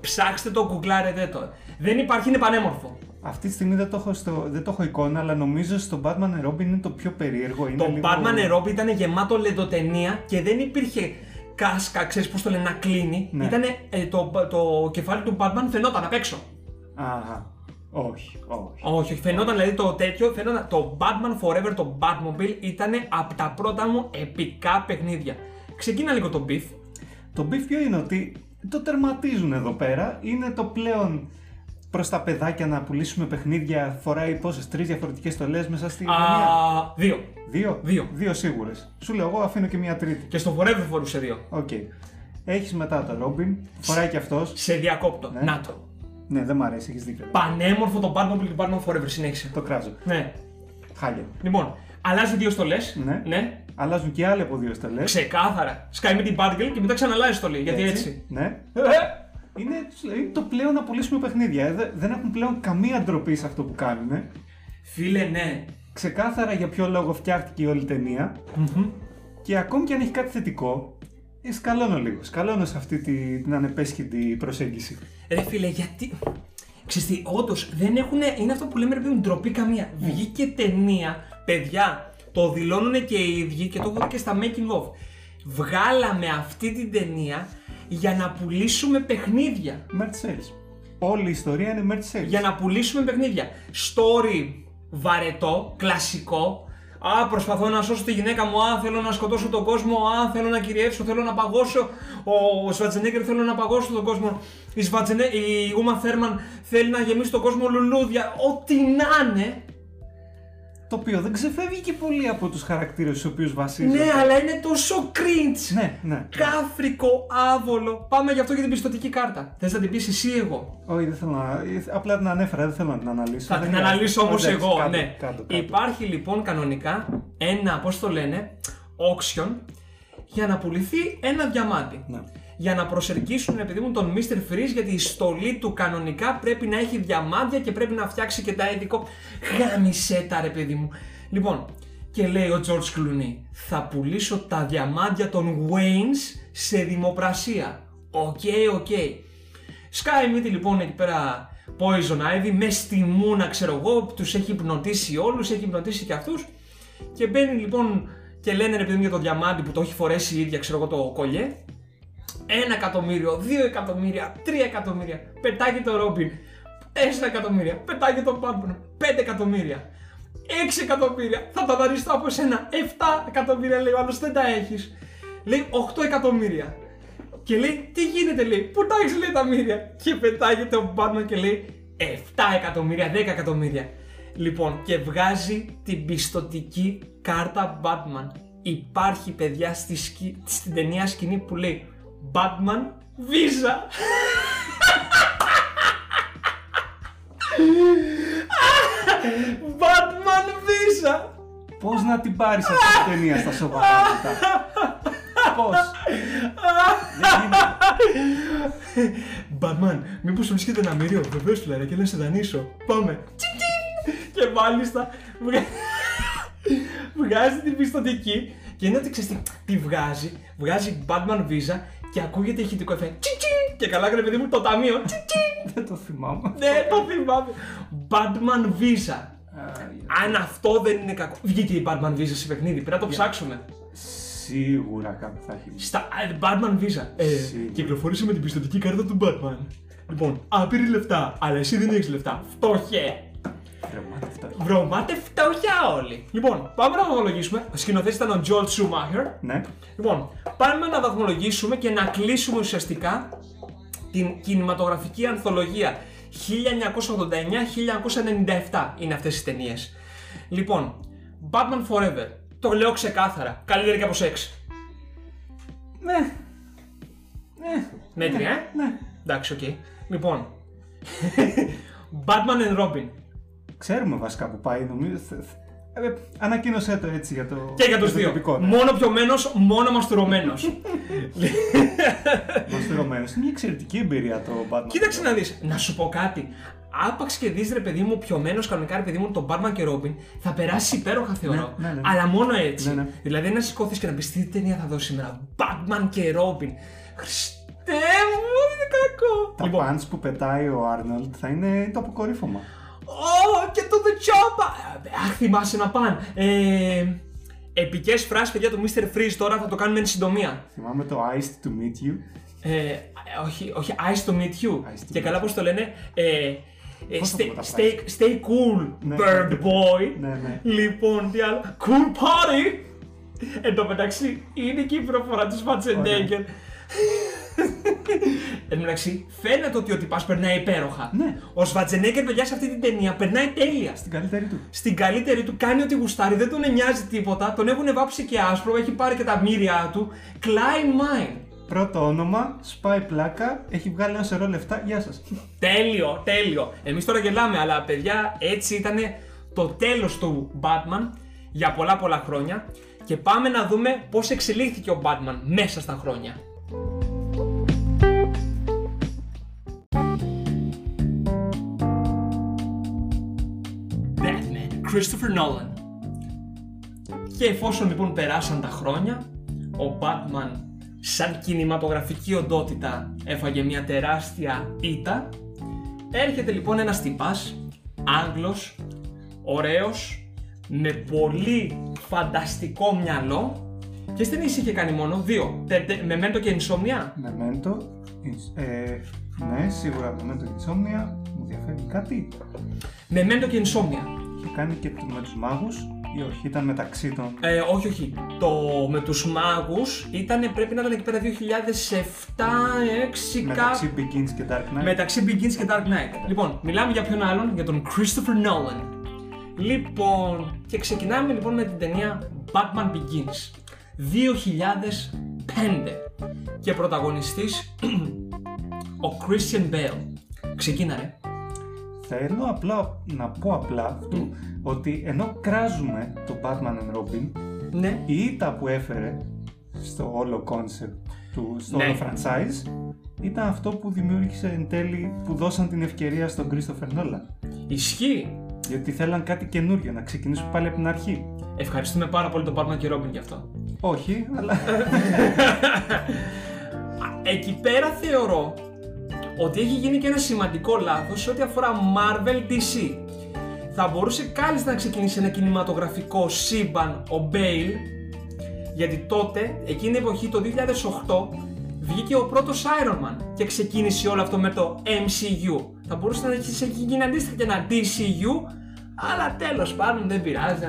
Ψάξτε το, γκουγκλάρετε το. Δεν υπάρχει, είναι πανέμορφο. Αυτή τη στιγμή δεν το, έχω στο, δεν το έχω εικόνα, αλλά νομίζω στο Batman and Robin είναι το πιο περίεργο. Είναι Το λίγο... Batman Robin ήταν γεμάτο λεντοτενία και δεν υπήρχε κάσκα, ξέρεις πώς το λένε, να κλείνει. Ναι. Ήτανε, ε, το, το κεφάλι του Batman φαινόταν απ' έξω. Αχα. Όχι, όχι. Όχι, όχι, φαινόταν δηλαδή το τέτοιο, φαινόταν, το Batman Forever, το Batmobile ήταν από τα πρώτα μου επικά παιχνίδια. Ξεκίνα λίγο το beef. Το beef ποιο είναι ότι το τερματίζουν εδώ πέρα. Είναι το πλέον προς τα παιδάκια να πουλήσουμε παιχνίδια. Φοράει πόσες, τρεις διαφορετικές στολές μέσα στη Α, ταινία. δύο. Δύο; δύο. Δύο σίγουρες. Σου λέω, εγώ αφήνω και μια τρίτη. Και στο Forever φορούσε δύο. Οκ. Έχεις μετά το Robin. Φοράει και αυτός. Σε διακόπτω. Ναι. Να το. Ναι, δεν μ' αρέσει, έχεις δίκιο. Πανέμορφο το Batmobile του Batman Forever, συνέχισε. Το κράζω. Ναι. Χάλια. Λοιπόν, αλλάζει δύο στολές. Ναι. ναι. Αλλάζουν και άλλοι από δύο στολές. Ξεκάθαρα. Σκάει με την Batgirl και μετά ξαναλλάζει στολή. Γιατί έτσι. Ναι. Ε, Είναι, είναι το πλέον να πουλήσουμε παιχνίδια. Ε, δε- Δεν έχουν πλέον καμία ντροπή σε αυτό που κάνουν. Φίλε, ναι. Ξεκάθαρα για ποιο λόγο φτιάχτηκε η όλη ταινία. Μμμ. Και ακόμη και αν έχει κάτι θετικό, ε, σκαλώνω λίγο. Σκαλώνω σε αυτή τη- την ανεπέσχητη προσέγγιση. Ρε φίλε, γιατί. Ξέρεις τι, όντως δεν έχουν. Είναι αυτό που λέμε ρε παιδί μου, ντροπή καμία. Βγήκε ταινία, παιδιά, το δηλώνουν και οι ίδιοι και το έχω δει και στα making of. Βγάλαμε αυτή την ταινία για να πουλήσουμε παιχνίδια. Merch sales. Όλη η ιστορία είναι merch sales. Για να πουλήσουμε παιχνίδια. Story βαρετό, κλασικό. Α, προσπαθώ να σώσω τη γυναίκα μου. Α, θέλω να σκοτώσω τον κόσμο. Α, θέλω να κυριεύσω. Θέλω να παγώσω. Ο Σβατζενέγκερ θέλω να παγώσω τον κόσμο. Η, Σβατζενέ... η Ούμα Θέρμαν θέλει να γεμίσει τον κόσμο λουλούδια. Ό,τι να είναι. Το οποίο δεν ξεφεύγει και πολύ από τους χαρακτήρες στους οποίους βασίζεται. Ναι, αλλά είναι τόσο cringe. Ναι, ναι. Κάφρικο, άβολο. Πάμε γι' αυτό για την πιστοτική κάρτα. Θες να την πεις εσύ ή εγώ; Όχι, δεν θέλω να. ε, Απλά την ανέφερα, δεν θέλω να την αναλύσω. Θα Δεν την χρειάζεται. αναλύσω όμως Εντάξει, εγώ. κάτω, ναι. κάτω, κάτω. Υπάρχει λοιπόν κανονικά ένα, πώς το λένε, auction για να πουληθεί ένα διαμάντι. Ναι. Για να προσελκύσουν επειδή μου τον Mr. Freeze γιατί η στολή του κανονικά πρέπει να έχει διαμάντια και πρέπει να φτιάξει και τα έντικο. Γάμισε τα ρε παιδί μου. Λοιπόν, Και λέει ο George Clooney, θα πουλήσω τα διαμάντια των Waynes σε δημοπρασία. Οκ, οκ. Σκάει μύτη λοιπόν εκεί πέρα Poison Ivy, με στημούνα ξέρω εγώ, τους έχει υπνωτίσει όλους, έχει υπνωτίσει και αυτούς και μπαίνει λοιπόν και λένε ρε παιδί μου για το διαμάντι που το έχει φορέσει η ίδια ξέρω εγώ το κολλιέ ένα εκατομμύριο, δύο εκατομμύρια, τρία εκατομμύρια, πετάγει το Robin, τέσσερα εκατομμύρια, πετάγει το Batman, πέντε εκατομμύρια, έξι εκατομμύρια, θα τα δανειστώ από εσένα, εφτά εκατομμύρια λέει ο άλλος, δεν τα έχεις. Λέει 8 εκατομμύρια. Και λέει, τι γίνεται, λέει, πού τα έχεις λέει τα μύρια. Και πετάγεται ο Batman και λέει, 7 εκατομμύρια, 10 εκατομμύρια. Λοιπόν, και βγάζει την πιστοτική κάρτα Batman. Υπάρχει, παιδιά, στη σκη... στην ταινία σκηνή που λέει Batman Visa. Batman Visa. Πώς να την πάρεις αυτή την ταινία στα σοβαρά Πώς; Δεν γίνεται. Batman, μήπως σου βρίσκεται ένα μύριο; Βεβαίως φιλαράκι, να σε δανείσω. Πάμε. Και μάλιστα βγα- βγάζει την πιστοτική και είναι ότι ξέρεις τι, τη βγάζει, βγάζει Batman Visa και ακούγεται ηχητικό εφέ. Τσιν-τσιν. Και καλά έκανε παιδί μου το ταμείο. Τσιν-τσιν. Δεν το θυμάμαι. Ναι, το θυμάμαι. Batman Visa. Άι, Αν αυτό δεν είναι κακό. Βγήκε η Batman Visa σε παιχνίδι, πρέπει να το ψάξουμε. Σίγουρα κάπου θα έχει. Στα ε, Batman Visa. Ε, Σίγουρα. κυκλοφόρησε με την πιστοτική κάρτα του Batman. Λοιπόν, άπειρη λεφτά, αλλά εσύ δεν έχεις λεφτά. Φτώχε. Κρεμάται αυτό. Βρωμάτε φτώχεια όλοι. Λοιπόν, πάμε να βαθμολογήσουμε. Ο σκηνοθέτης ήταν ο Joel Schumacher. Ναι. Λοιπόν, πάμε να βαθμολογήσουμε και να κλείσουμε ουσιαστικά την κινηματογραφική ανθολογία 1989-1997 είναι αυτές οι ταινίες. Λοιπόν, Batman Forever. Το λέω ξεκάθαρα. Καλύτερη και από σεξ. ναι. Ναι. Μέτρια, ε; Ναι. Εντάξει, οκ. Λοιπόν. Batman and Robin. Ξέρουμε βασικά που πάει, νομίζω. θε- θε- ε, Ανακοίνωσέ το έτσι για το. Και για τους το δύο. τοπικό, ναι. Μόνο πιωμένος, μόνο μαστουρωμένος. Μαστουρωμένος. Είναι μια εξαιρετική εμπειρία το Batman. Κοίταξε να δεις, να σου πω κάτι. Άπαξ και δεις ρε παιδί μου πιωμένος κανονικά ρε παιδί μου τον Batman και Robin θα περάσει υπέροχα θεωρώ. Ναι, ναι, ναι. Αλλά μόνο έτσι. Ναι, ναι. Δηλαδή να σηκώθεις και να πεις τι ταινία θα δώσει σήμερα; Batman και Robin. Χριστέ μου, είναι κακό. Τα λοιπόν, punch που πετάει ο Άρνολτ θα είναι το αποκορύφωμα. Ω, και το The Choppa! Αχ, θυμάσαι να πάνε. Ε, επικές φράσεις, παιδιά, του Mr. Freeze τώρα θα το κάνουμε εν συντομία. Θυμάμαι το Iced to meet you. Ε, όχι, όχι, Ice to meet you. to και meet καλά πώς το λένε. Ε, ε, Πώς το stay, μεταφράζεις; stay, stay cool, Ναι. bird boy. Ναι, ναι. Λοιπόν, τι άλλο. Cool party! Εν τω μεταξύ, είναι και η προφορά του Schwarzenegger. Εν τω μεταξύ, φαίνεται ότι ο τυπάς περνάει υπέροχα. Ναι. Ο Schwarzenegger, παιδιά, σε αυτή την ταινία περνάει τέλεια. Στην καλύτερη του. Στην καλύτερη του κάνει ό,τι γουστάρει, δεν τον νοιάζει τίποτα. Τον έχουν βάψει και άσπρο, έχει πάρει και τα μύρια του. Klein Mine. Πρώτο όνομα, σπάει πλάκα, έχει βγάλει ένα σωρό λεφτά. Γεια σας. Τέλειο, τέλειο. Εμείς τώρα γελάμε, αλλά παιδιά έτσι ήταν το τέλος του Batman για πολλά πολλά χρόνια και πάμε να δούμε πώς εξελίχθηκε ο Batman μέσα στα χρόνια. Christopher Nolan. Και εφόσον λοιπόν περάσαν τα χρόνια, ο Batman σαν κινηματογραφική οντότητα έφαγε μια τεράστια ήττα. Έρχεται λοιπόν ένας τυπάς, Άγγλος, ωραίος, με πολύ φανταστικό μυαλό και στην είχε κάνει μόνο δύο, με μέντο και insomnia. Μεμέντο. Ε, ναι, σίγουρα Μεμέντο και Insomnia. Μου διαφεύγει κάτι. Με μέντο και insomnia. Είχε κάνει και το με τους μάγους ή όχι, ήταν μεταξύ των. Ε, όχι, όχι. Το με τους μάγους ήταν, πρέπει να ήταν εκεί πέρα 2007-2006 Μεταξύ Begins και Dark Knight. Μεταξύ Begins και Dark Knight. Λοιπόν, μιλάμε για ποιον άλλον, για τον Christopher Nolan. Λοιπόν, και ξεκινάμε λοιπόν με την ταινία Batman Begins. 2005. Και πρωταγωνιστής ο Christian Bale. Ξεκίνα ρε. Θέλω απλά να πω απλά αυτό, ότι ενώ κράζουμε το Batman and Robin, Ναι. η ήττα που έφερε στο όλο concept του, στο Ναι. όλο franchise ήταν αυτό που δημιούργησε εν τέλει, που δώσαν την ευκαιρία στον Christopher Nolan. Ισχύει. Γιατί θέλαν κάτι καινούριο, να ξεκινήσουν πάλι από την αρχή. Ευχαριστούμε πάρα πολύ τον Batman και Robin γι' αυτό. Όχι, αλλά. Εκεί πέρα θεωρώ ότι έχει γίνει και ένα σημαντικό λάθος σε ό,τι αφορά Marvel DC. Θα μπορούσε κάλλιστα να ξεκινήσει ένα κινηματογραφικό σύμπαν ο Bale γιατί τότε, εκείνη την εποχή το 2008 βγήκε ο πρώτος Iron Man και ξεκίνησε όλο αυτό με το MCU. Θα μπορούσε να έχει γίνει αντίστοιχα και ένα DCU αλλά τέλος πάντων δεν πειράζει.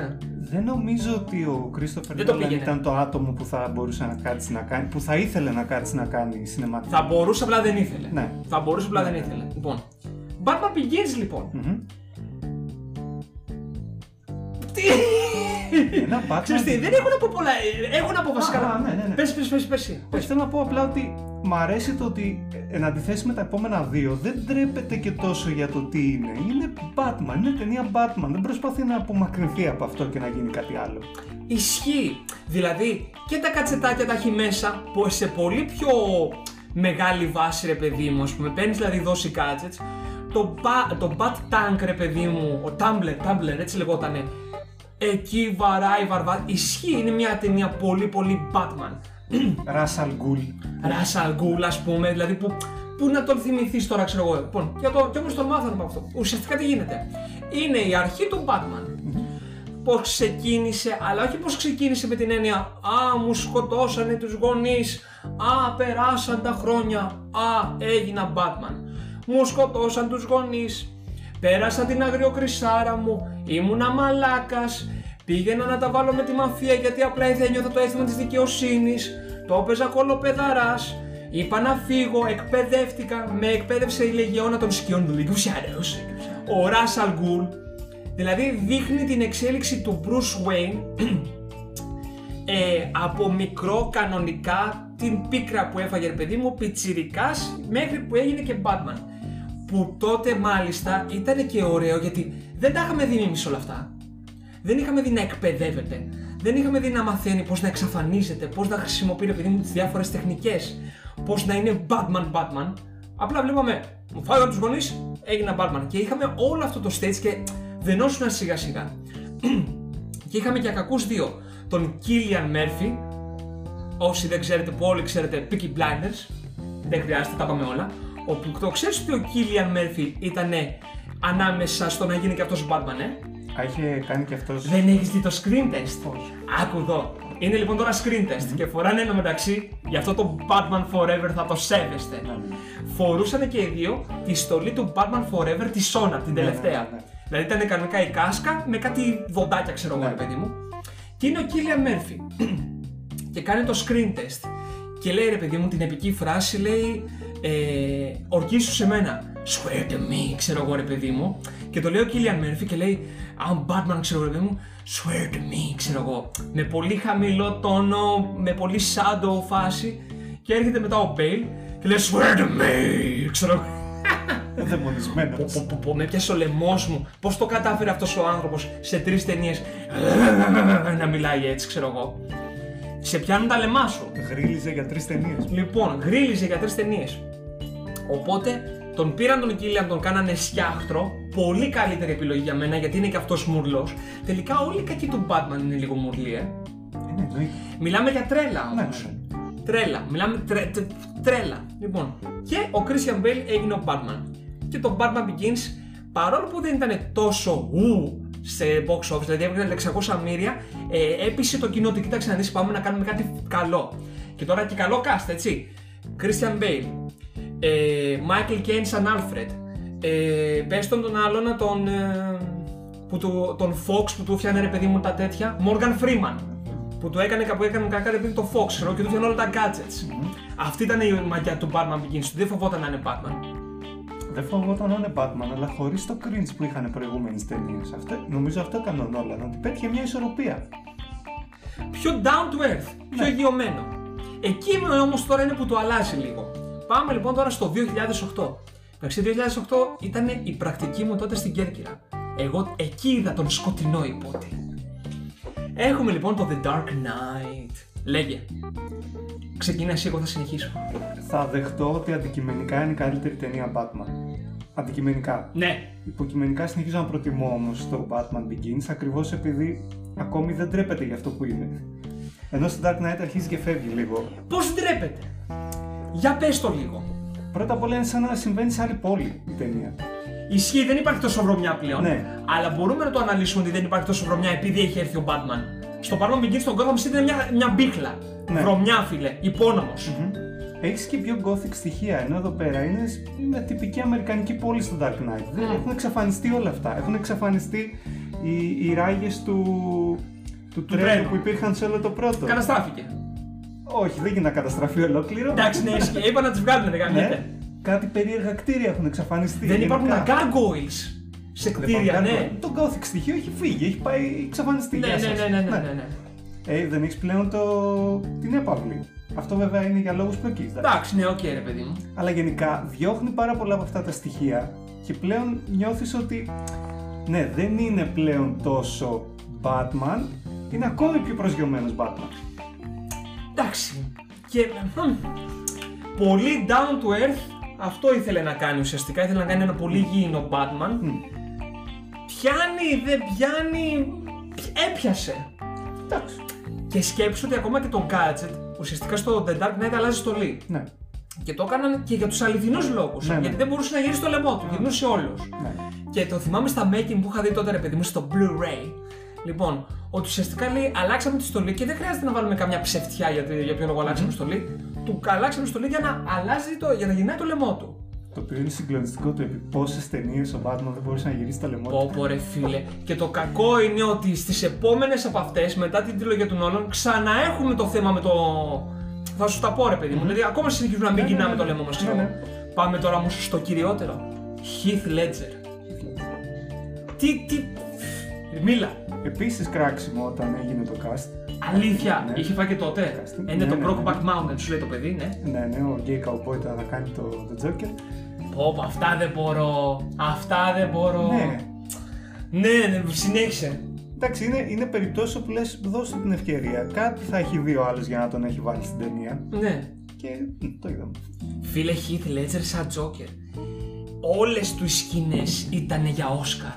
Δεν νομίζω ότι ο Κρίστοφερ Νόλαν ήταν το άτομο που θα μπορούσε να κάτσει να κάνει, που θα ήθελε να κάτσει να κάνει σινεματική. Θα μπορούσε, απλά δεν ήθελε. Ναι. Θα μπορούσε, απλά δεν ήθελε. Λοιπόν. Batman Begins λοιπόν. Mm-hmm. Τι; Ένα Batman. Ξέρεις τι, δεν έχω να πω πολλά. Έχω να πω βασικά. ναι, ναι, ναι. Πες, πες, πες, πες. πες. Θέλω να πω απλά ότι μ' αρέσει το ότι εν αντιθέσει με τα επόμενα δύο δεν τρέπεται και τόσο για το τι είναι. Είναι Batman, είναι ταινία Batman. Δεν προσπαθεί να απομακρυνθεί από αυτό και να γίνει κάτι άλλο. Ισχύει. Δηλαδή και τα κατσετάκια τα έχει μέσα που σε πολύ πιο μεγάλη βάση ρε παιδί μου, ας πούμε, παίρνεις δηλαδή δόση gadgets. Το, το Bat Tank ρε παιδί μου, ο Tumblr, Tumblr έτσι λεγότανε, εκεί βαράει βαρβά. Ισχύει, είναι μια ταινία πολύ πολύ Batman. Ράσαλ Γκουλ. Ράσαλ Γκουλ, ας πούμε, δηλαδή που, που να τον θυμηθείς τώρα, ξέρω εγώ. Λοιπόν, για το, και όμω τον μάθαμε από αυτό. Ουσιαστικά τι γίνεται; Είναι η αρχή του Batman. Πώς ξεκίνησε, αλλά όχι πώς ξεκίνησε με την έννοια Α, μου σκοτώσανε τους γονείς. Α, περάσαν τα χρόνια. Α, έγινα Batman. Μου σκοτώσαν τους γονείς. Πέρασα την αγριοκρισάρα μου. Ήμουνα μαλάκας Πήγαινα να τα βάλω με τη μαφία γιατί απλά δεν νιώθω το αίσθημα της δικαιοσύνης. Το έπαιζα κολοπεδαράς. Είπα να φύγω, εκπαιδεύτηκα, με εκπαίδευσε η Λεγεώνα των Σκιών του Λίγου Ο Ράσαλ Γκουλ. Δηλαδή δείχνει την εξέλιξη του Bruce Wayne ε, από μικρό κανονικά την πίκρα που έφαγε ρε παιδί μου πιτσιρικάς μέχρι που έγινε και Batman που τότε μάλιστα ήταν και ωραίο γιατί δεν τα είχαμε δει εμείς όλα αυτά δεν είχαμε δει να εκπαιδεύεται. Δεν είχαμε δει να μαθαίνει πώς να εξαφανίζεται, πώς να χρησιμοποιεί επειδή μου τις διάφορες τεχνικές, πώς να είναι Batman Batman. Απλά βλέπαμε, μου φάγανε του γονείς, έγινα Batman. Και είχαμε όλο αυτό το stage και δενόσουν σιγά σιγά. και είχαμε και κακού δύο. Τον Killian Murphy, όσοι δεν ξέρετε που όλοι ξέρετε, Peaky Blinders. Δεν χρειάζεται, τα πάμε όλα. Όπου το ξέρεις ότι ο Killian Murphy ήταν ανάμεσα στο να γίνει και αυτός Batman, ε; Α, είχε κάνει και αυτό. Δεν έχεις δει το screen test; Όχι. Άκου εδώ. Είναι λοιπόν τώρα screen test και φοράνε ένα μεταξύ, γι' αυτό το Batman Forever θα το σέβεστε. Ναι, ναι. Φορούσαν και οι δύο τη στολή του Batman Forever της Sona, την ναι, τελευταία. Δηλαδή ήταν κανονικά η κάσκα με κάτι δοντάκια, ξέρω εγώ, παιδί μου. Και είναι ο Killian Murphy. και κάνει το screen test. Και λέει ρε παιδί μου την επική φράση, λέει ε, ορκίσου σε μένα. Swear to me, ξέρω εγώ ρε παιδί μου. Και το λέει ο Killian Murphy και λέει I'm Batman, ξέρω εγώ μου, swear to me, ξέρω εγώ. Με πολύ χαμηλό τόνο, με πολύ shadow φάση. Και έρχεται μετά ο Bale και λέει swear to me, ξέρω εγώ. Δαιμονισμένος. Με πιάσε ο λαιμός μου. Πώς το κατάφερε αυτός ο άνθρωπος σε τρεις ταινίες να μιλάει έτσι, ξέρω εγώ. Σε πιάνουν τα λεμά σου. Γρίλιζε για τρεις ταινίες. Λοιπόν, γρίλιζε για τρεις ταινίες. Οπότε τον πήραν τον Κίλιαν, τον κάνανε σιάχτρο. Πολύ καλύτερη επιλογή για μένα γιατί είναι και αυτός μουρλό. Τελικά όλοι οι κακοί του Batman είναι λίγο μουρλοί, ε. Ναι, Μιλάμε για τρέλα όμως. Ναι, ναι, τρέλα. Μιλάμε τρε, τρέλα. Λοιπόν, και ο Christian Bale έγινε ο Batman. Και το Batman Begins, παρόλο που δεν ήταν τόσο ου σε box office, δηλαδή έβγαλε 600 μύρια, ε, έπεισε το κοινό ότι κοίταξε να δεις πάμε να κάνουμε κάτι καλό. Και τώρα και καλό cast, έτσι. Christian Bale, ε, Michael Caine σαν Alfred. Ε, πες τον τον άλλον τον, ε, που του, τον Fox που του έφτιανε ρε παιδί μου τα τέτοια. Morgan Freeman. Που του έκανε κάπου έκανε κακά επειδή το Fox ξέρω, και του έφτιανε όλα τα gadgets. Αυτή ήταν η μαγιά του Batman Begins. Δεν φοβόταν να είναι Batman. Δεν φοβόταν να είναι Batman, αλλά χωρίς το cringe που είχαν προηγούμενες ταινίες. Νομίζω αυτό έκανε ο Νόλαν, ότι πέτυχε μια ισορροπία. Πιο down to earth, πιο ναι. εγγυωμένο. Εκεί όμως τώρα είναι που το αλλάζει λίγο. Πάμε λοιπόν τώρα στο 2008. Εντάξει, 2008 ήταν η πρακτική μου τότε στην Κέρκυρα. Εγώ εκεί είδα τον σκοτεινό υπότι. Έχουμε λοιπόν το The Dark Knight. Λέγε. Ξεκινά εσύ, εγώ θα συνεχίσω. Θα δεχτώ ότι αντικειμενικά είναι η καλύτερη ταινία Batman. αντικειμενικά. Ναι. Υποκειμενικά συνεχίζω να προτιμώ όμως το Batman Begins ακριβώς επειδή ακόμη δεν τρέπεται για αυτό που είναι. Ενώ στο Dark Knight αρχίζει και φεύγει λίγο. Πώς ντρέπεται. Για πες το λίγο. Πρώτα απ' όλα είναι σαν να συμβαίνει σε άλλη πόλη η ταινία. Ισχύει, δεν υπάρχει τόσο βρωμιά πλέον. Ναι. Αλλά μπορούμε να το αναλύσουμε ότι δεν υπάρχει τόσο βρωμιά επειδή έχει έρθει ο Batman. Στο Batman Begins στον Gotham City είναι μια, μια μπίχλα. Ναι. Βρωμιά, φίλε. Υπόνομος. Έχεις και πιο gothic στοιχεία, ενώ εδώ πέρα είναι μια τυπική αμερικανική πόλη στο Dark Knight. Δεν έχουν εξαφανιστεί όλα αυτά. Έχουν εξαφανιστεί οι, οι ράγες του, του, τρένου τρένου. που υπήρχαν σε όλο το πρώτο. Καταστράφηκε. Όχι, δεν γίνεται να καταστραφεί ολόκληρο. Εντάξει, ναι, ισχύει. Είπα να τις βγάλουν, δεν Ναι. κάνετε. Κάτι περίεργα κτίρια έχουν εξαφανιστεί. Δεν υπάρχουν τα γενικά. gargoyles σε Δεν κτίρια, υπάρχουν ναι. gargoyle. Το gothic στοιχείο έχει φύγει, έχει πάει, έχει εξαφανιστεί. Ναι, Γεια ναι, σας. ναι, ναι, ναι, ναι, ναι. Ε, δεν έχεις πλέον το... την έπαυλη. Αυτό βέβαια είναι για λόγους πλοκής. Εντάξει, ναι, οκ, ρε παιδί μου. Αλλά γενικά διώχνει πάρα πολλά από αυτά τα στοιχεία και πλέον νιώθεις ότι ναι, δεν είναι πλέον τόσο Batman, είναι ακόμη πιο προσγειωμένος Batman. Εντάξει. Και. μ, Πολύ down to earth αυτό ήθελε να κάνει ουσιαστικά. Ήθελε να κάνει ένα πολύ γήινο Batman. Μμ. Πιάνει, δεν πιάνει. Έπιασε. Εντάξει. Και σκέψου ότι ακόμα και το gadget ουσιαστικά στο The Dark Knight αλλάζει στολή. Ναι, Και το έκαναν και για τους αληθινούς λόγους. Ναι, ναι. Γιατί δεν μπορούσε να γυρίσει το λαιμό του. Γυρνούσε όλος. ναι. Και το θυμάμαι στα making που είχα δει τότε, ρε παιδί μου, στο Blu-ray. Λοιπόν, ότι ουσιαστικά λέει αλλάξαμε τη στολή και δεν χρειάζεται να βάλουμε καμιά ψευτιά για, τη- για ποιο λόγο αλλάξαμε στολή. Του αλλάξαμε στολή για να αλλάζει το, για να γυρνάει το λαιμό του. Το οποίο είναι συγκλονιστικό το επί πόσες ταινίες ο Batman δεν μπορούσε να γυρίσει τα λαιμό Πω του. πω ρε φίλε. Και το κακό είναι ότι στις επόμενες από αυτές, μετά την τριλογία του Νόλαν, ξαναέχουμε το θέμα με το... Θα σου τα πω ρε παιδί μου, δηλαδή ακόμα συνεχίζουμε να μην Ναι, ναι, γυρνάμε ναι. το λαιμό μας, Ναι, ξέρω. ναι. εγώ. Πάμε τώρα όμως στο κυριότερο. Heath Ledger. Τι, τι... Μίλα. Επίσης κράξιμο όταν έγινε το cast. Αλήθεια, Ναι. είχε φάει και τότε. Casting. Είναι Ναι, το ναι, Brokeback ναι. Mountain, σου λέει το παιδί, ναι. Ναι, ναι, ο gay cowboy τώρα θα κάνει το, το Joker. Πω, πω, αυτά δεν μπορώ. Αυτά δεν μπορώ. Ναι. Ναι, ναι, συνέχισε. Εντάξει, είναι, είναι περιπτώσεις όπου λες, δώστε την ευκαιρία. Κάτι θα έχει δει ο άλλος για να τον έχει βάλει στην ταινία. Ναι. Και μ, το είδαμε. Φίλε Heath Ledger σαν Τζόκερ. Όλες τους οι σκηνές ήταν για Όσκαρ.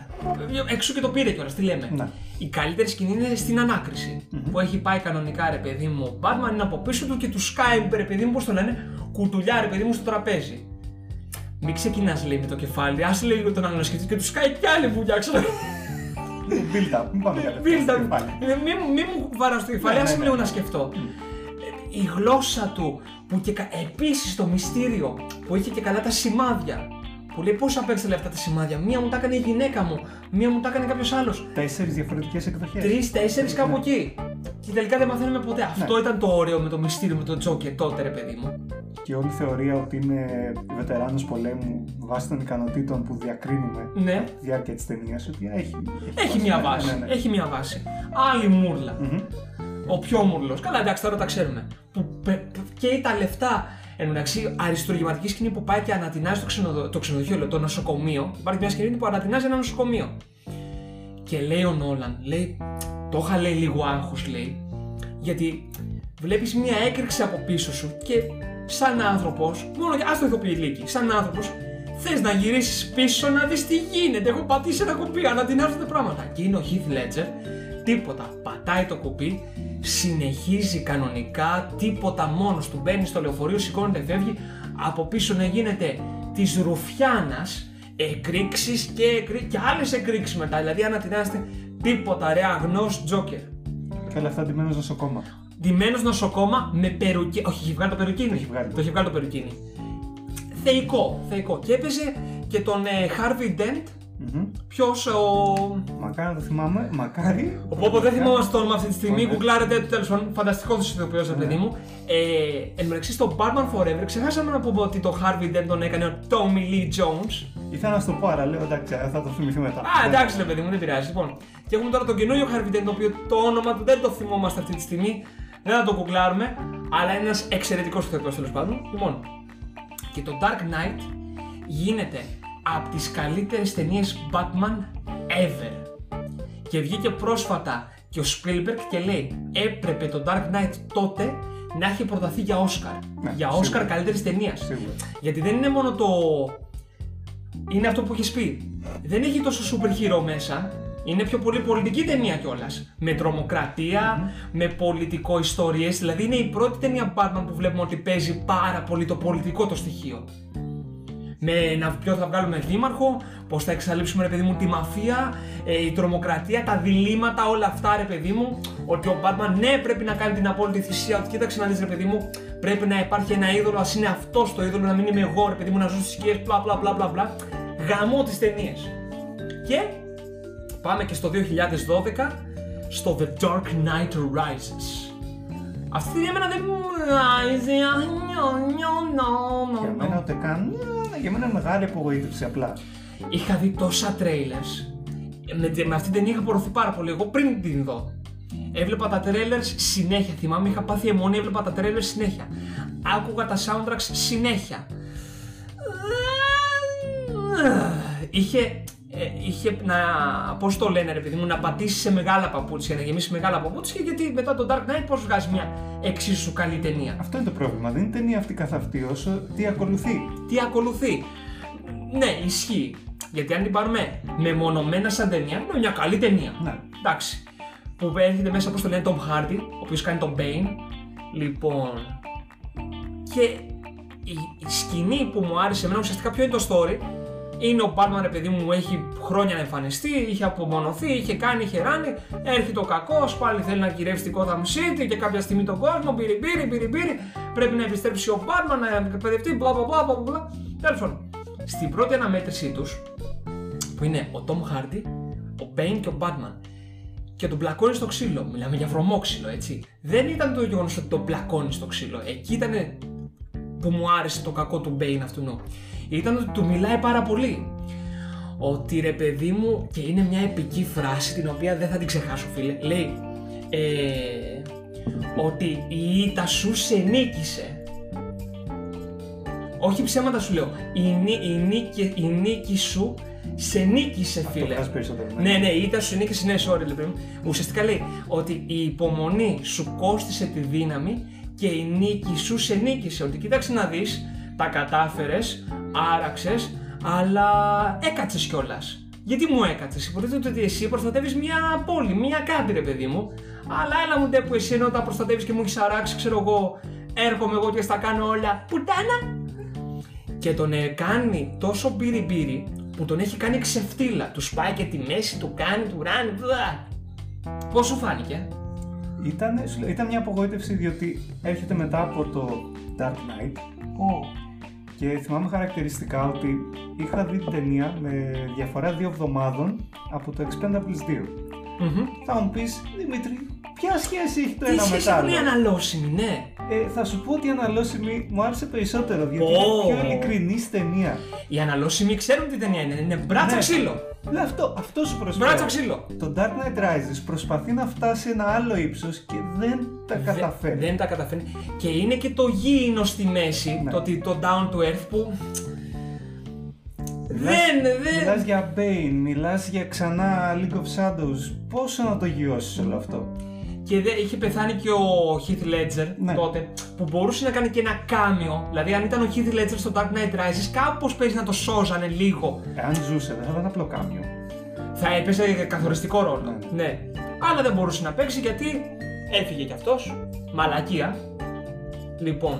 Έξω και το πήρε κιόλας, τι λέμε. Ναι. Η καλύτερη σκηνή είναι στην ανακριση Που έχει πάει κανονικά ρε παιδί μου. Ο Batman είναι από πίσω του και του σκάει ρε παιδί μου, πώς το λένε, κουτουλιά ρε παιδί μου στο τραπέζι. Μην ξεκινάς λέει με το κεφάλι, άσε λέει λίγο τον άλλον να σκεφτεί και του σκάει κι άλλη βουλιά, ξέρω. Build up, μην πάμε κατευθείαν Βίλτα, στο κεφάλι. μη, μου- μη μου βαράς στο κεφάλι, Ναι, άσε ναι, με ναι. λίγο να σκεφτώ. Ε, Η γλώσσα του, που και κα... επίσης το μυστήριο, που είχε και καλά τα σημάδια. Που λέει πώς απέξελε αυτά τα σημάδια; Μία μου τα έκανε η γυναίκα μου, μία μου τα έκανε κάποιος άλλος. Τέσσερις διαφορετικές εκδοχές. Τρεις, τέσσερις κάπου εκεί. Και τελικά δεν μαθαίνουμε ποτέ. Ναι. Αυτό ήταν το ωραίο με το μυστήριο με τον Τζόκερ τότε, ρε παιδί μου. Και όλη η θεωρία ότι είναι βετεράνος πολέμου βάσει των ικανοτήτων που διακρίνουμε Ναι, τη διάρκεια της ταινίας. Ότι έχει. έχει μια Ναι, βάση. ναι, ναι. Έχει μια βάση. Άλλη μούρλα. Μμμ. Ο πιο μουρλό. Καλά, εντάξει, τώρα τα ξέρουμε. Που πε- πε- καίει τα λεφτά. Εν τω μεταξύ, αριστουργηματική σκηνή που πάει και ανατινάζει το, ξενοδο... το ξενοδοχείο, λέω, το νοσοκομείο. Υπάρχει μια σκηνή που ανατινάζει ένα νοσοκομείο. Και λέει ο Νόλαν, λέει, το είχα λέει λίγο άγχος, λέει. Γιατί βλέπεις μια έκρηξη από πίσω σου και σαν άνθρωπος, μόνο και ας το ηθοποιεί λίγη, σαν άνθρωπος, θες να γυρίσεις πίσω να δεις τι γίνεται. Έχω πατήσει ένα κουμπί, ανατινάζονται πράγματα. Και είναι ο Heath Ledger, τίποτα. Πατάει το κουμπί, συνεχίζει κανονικά, τίποτα μόνος του. Μπαίνει στο λεωφορείο, σηκώνεται, φεύγει. Από πίσω να γίνεται της ρουφιάνας, εκρήξεις και, εκρή... και άλλες εκρήξεις μετά. Δηλαδή ανατινάζεται τίποτα, ρε αγνός Τζόκερ. Και όλα αυτά αντιμένω νοσοκόμα. Ντυμένος νοσοκόμα με περουκίνι. Όχι, έχει βγάλει το περουκίνι. Το έχει βγάλει. Το έχει βγάλει το περουκίνι. Θεϊκό, θεϊκό. Και έπαιζε και τον ε, Harvey Dent. Μμμ. Ποιος ο. Μακάρι να το θυμάμαι. Μακάρι. Ο Πόπο δεν θυμόμαστε το όνομα αυτή τη στιγμή. Ωραία. Γκουγκλάρετε το τέλος πάντων. Φανταστικός ηθοποιός, ρε παιδί μου. Ε, εν τω μεταξύ στο Batman Forever ξεχάσαμε να πούμε ότι το Harvey Dent τον έκανε ο Tommy Lee Jones. Ήθελα να σου το πω, αλλά λέω εντάξει, θα το θυμηθεί μετά. Α, εντάξει, ρε παιδί μου, δεν πειράζει. Λοιπόν, και έχουμε τώρα τον καινούριο Harvey Dent, το οποίο το όνομα του δεν το θυμόμαστε αυτή τη στιγμή. Δεν θα το κουκλάρουμε, αλλά είναι ένας εξαιρετικός ηθοποιός τέλος πάντων. Λοιπόν, και το Dark Knight γίνεται από τις καλύτερες ταινίες Batman ever. Και βγήκε πρόσφατα και ο Spielberg και λέει έπρεπε το Dark Knight τότε να έχει προταθεί για Oscar. Ναι, για σίγουρα. Oscar καλύτερης ταινίας. Σίγουρα. Γιατί δεν είναι μόνο το είναι αυτό που έχεις πει. Δεν έχει τόσο super hero μέσα. Είναι πιο πολύ πολιτική ταινία κιόλας. Με τρομοκρατια με πολιτικό ιστορίες. Δηλαδή είναι η πρώτη ταινία Batman που βλέπουμε ότι παίζει πάρα πολύ το πολιτικό το στοιχείο. Με να ποιο θα βγάλουμε δήμαρχο, πώς θα εξαλείψουμε ρε παιδί μου τη μαφία, ε, η τρομοκρατία, τα διλήμματα, όλα αυτά ρε παιδί μου. Ότι ο Batman ναι πρέπει να κάνει την απόλυτη θυσία. Ότι κοίταξε να δεις ρε παιδί μου, πρέπει να υπάρχει ένα είδωλο, ας είναι αυτός το είδωλο, να μην είμαι εγώ ρε παιδί μου, να ζω στις σκιές, μπλα μπλα μπλα μπλα. Γαμώ τις ταινίες. Και πάμε και στο 2012 στο The Dark Knight Rises. Αυτή η εμένα δεν μου άρεσε. Για μένα ούτε καν. Για μένα είναι μεγάλη απογοήτευση απλά. Είχα δει τόσα trailers. Με, με αυτή την ταινία είχα απορροθεί πάρα πολύ. Εγώ πριν την δω. Έβλεπα τα trailers συνέχεια. Θυμάμαι, είχα πάθει αιμονή, έβλεπα τα trailers συνέχεια. Άκουγα τα soundtracks συνέχεια. Είχε, ε, είχε να, πώς το λένε ρε παιδί μου, να πατήσει σε μεγάλα παπούτσια, να γεμίσει μεγάλα παπούτσια γιατί μετά το Dark Knight πώς βγάζει μια εξίσου καλή ταινία. Αυτό είναι το πρόβλημα. Δεν είναι ταινία αυτή καθ' αυτή όσο τι ακολουθεί. Τι ακολουθεί. Ναι, ισχύει. Γιατί αν την πάρουμε μεμονωμένα σαν ταινία, είναι μια καλή ταινία. Ναι. Εντάξει. Που έρχεται μέσα όπω το λένε Tom Hardy, ο οποίος κάνει τον Bane. Λοιπόν. Και η, η σκηνή που μου άρεσε εμένα ουσιαστικά ποιο είναι το story. Είναι ο Batman, ρε παιδί μου, έχει χρόνια να εμφανιστεί, είχε απομονωθεί, είχε κάνει, είχε ράνει. Έρχεται ο κακός, πάλι θέλει να κυριεύσει την Gotham City και κάποια στιγμή τον κόσμο. Πήρε, πήρε, πήρε, πήρε. Πρέπει να επιστρέψει ο Batman, να εκπαιδευτεί, μπλα μπλα μπλα μπλα. Τέλος πάντων, στην πρώτη αναμέτρησή τους, που είναι ο Tom Hardy, ο Bane και ο Batman, και τον πλακώνει στο ξύλο. Μιλάμε για βρωμόξυλο, έτσι. Δεν ήταν το γεγονός ότι τον πλακώνει στο ξύλο. Εκεί ήταν που μου άρεσε το κακό του Bane αυτού. Ήταν ότι του μιλάει πάρα πολύ. Ότι ρε παιδί μου, και είναι μια επική φράση την οποία δεν θα την ξεχάσω, φίλε. Λέει, ε, ότι η ήττα σου σε νίκησε. Όχι ψέματα σου λέω. Η, νί- η, νίκη, η νίκη σου σε νίκησε, φίλε. Το βγάζει περισσότερο. Ναι, ναι, η ήττα σου νίκησε, ναι, sorry, λοιπόν. Ουσιαστικά λέει ότι η υπομονή σου κόστησε τη δύναμη και η νίκη σου σε νίκησε. Ότι κοίταξε να δεις, τα κατάφερες, άραξες, αλλά έκατσες κιόλας. Γιατί μου έκατσες, υποτίθεται ότι εσύ προστατεύεις μια πόλη, μια κάτι ρε παιδί μου. Αλλά έλα μου ντε που εσύ ενώ τα προστατεύεις και μου έχεις αράξει, ξέρω εγώ, έρχομαι εγώ και στα κάνω όλα. Πουτάνα! και τον ε, κάνει τόσο μπύρι μπύρι που τον έχει κάνει ξεφτύλα. Του σπάει και τη μέση, του κάνει, του ράνει. μπλα. Πώς σου φάνηκε, Ήταν, σου λέω, ήταν μια απογοήτευση διότι έρχεται μετά από το Dark Knight και θυμάμαι χαρακτηριστικά ότι είχα δει την ταινία με διαφορά δύο εβδομάδων από το Expendables 2. Μμμ. Θα μου πεις, Δημήτρη, ποια σχέση έχει το Τι ένα με σχέση το έχουν οι άλλο; αναλώσιμοι, ναι. Ε, θα σου πω ότι η αναλώσιμη μου άρεσε περισσότερο διότι Ω. είναι πιο ειλικρινής ταινία. Οι αναλώσιμοι ξέρουν τι ταινία είναι. Είναι μπράτσα Ναι. ξύλο. Λέω αυτό, αυτό σου προσφέρει. Μπράτσα ξύλο. Το Dark Knight Rises προσπαθεί να φτάσει σε ένα άλλο ύψος και δεν τα καταφέρει. Δεν, δεν τα καταφέρνει. Και είναι και το γήινο στη μέση, Ναι. το, ότι- το down to earth που. Μιλάς- Δεν, δεν. Μιλάς για Bane, μιλάς για ξανά League of Shadows. Πόσο να το γιώσεις όλο αυτό; Και δε, είχε πεθάνει και ο Heath Ledger Ναι. τότε, που μπορούσε να κάνει και ένα κάμιο. Δηλαδή, αν ήταν ο Heath Ledger στο Dark Knight Rises, κάπως παίζει να το σώζανε λίγο. Αν ζούσε, δεν θα ήταν απλό κάμιο. Θα έπαιζε καθοριστικό ρόλο. Ναι. Ναι. Αλλά δεν μπορούσε να παίξει γιατί έφυγε κι αυτός. Μαλακία. Λοιπόν,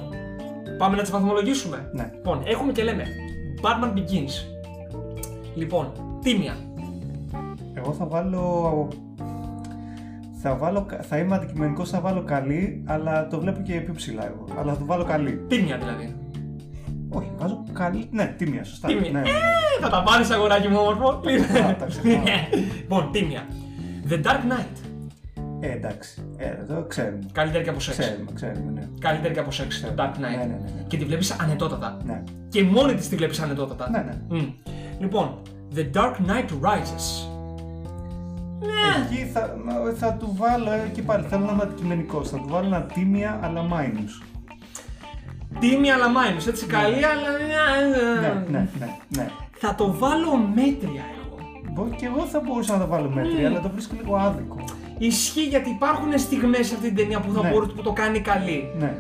πάμε να τις βαθμολογήσουμε. Ναι. Λοιπόν, έχουμε και λέμε Batman Begins. Λοιπόν, τίμια. Εγώ θα βάλω. Θα, βάλω, θα είμαι αντικειμενικός, θα βάλω καλή, αλλά το βλέπω και πιο ψηλά εγώ. Αλλά θα το βάλω καλή. Τίμια δηλαδή. Όχι, βάζω καλή. Ναι, τίμια, σωστά. Τίμια. Ναι. Ε, θα τα πάρεις αγοράκι μου όμορφο. Α, τα ξεχνάω. λοιπόν, τίμια. The Dark Knight. Ε, εντάξει. Ε, το ξέρουμε. Καλύτερη και από σεξ. Ξέρουμε, ξέρουμε, ναι. Καλύτερη και από σεξ. Το Dark Knight. Ναι, ναι, ναι, ναι. Και τη βλέπεις ανετότατα. Ναι, Και μόνη της τη βλέπεις ανετότατα. ναι. ναι. Μμ. Λοιπόν, The Dark Knight Rises. Ναι. Εκεί θα, θα του βάλω, ε, και πάλι θέλω να είμαι αντικειμενικός, θα του βάλω ένα τίμια αλλά minus. Τίμια αλλά minus, έτσι καλή αλλά... Ναι, ναι, ναι, ναι. Θα το βάλω μέτρια εγώ. Μπο- Και εγώ θα μπορούσα να το βάλω μέτρια, αλλά το βρίσκω λίγο άδικο. Ισχύει γιατί υπάρχουν στιγμές σε αυτή την ταινία που, θα Ναι. μπορούν, που το κάνει καλή. Ναι.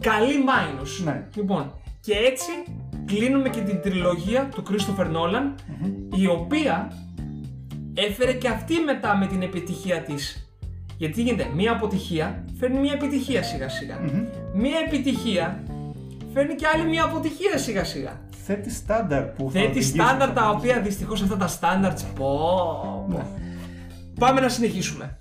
Καλή minus. Ναι. Λοιπόν, και έτσι κλείνουμε και την τριλογία του Christopher Nolan, η οποία έφερε και αυτή μετά με την επιτυχία της. Γιατί γίνεται, μία αποτυχία φέρνει μία επιτυχία σιγά σιγά. Μία επιτυχία φέρνει και άλλη μία αποτυχία σιγά σιγά. Θέτει στάνταρ που θα Θέτει οδηγήσουν στάνταρ τα στα οποία δυστυχώς αυτά τα στάνταρτς πω, πω. Ναι. Πάμε να συνεχίσουμε.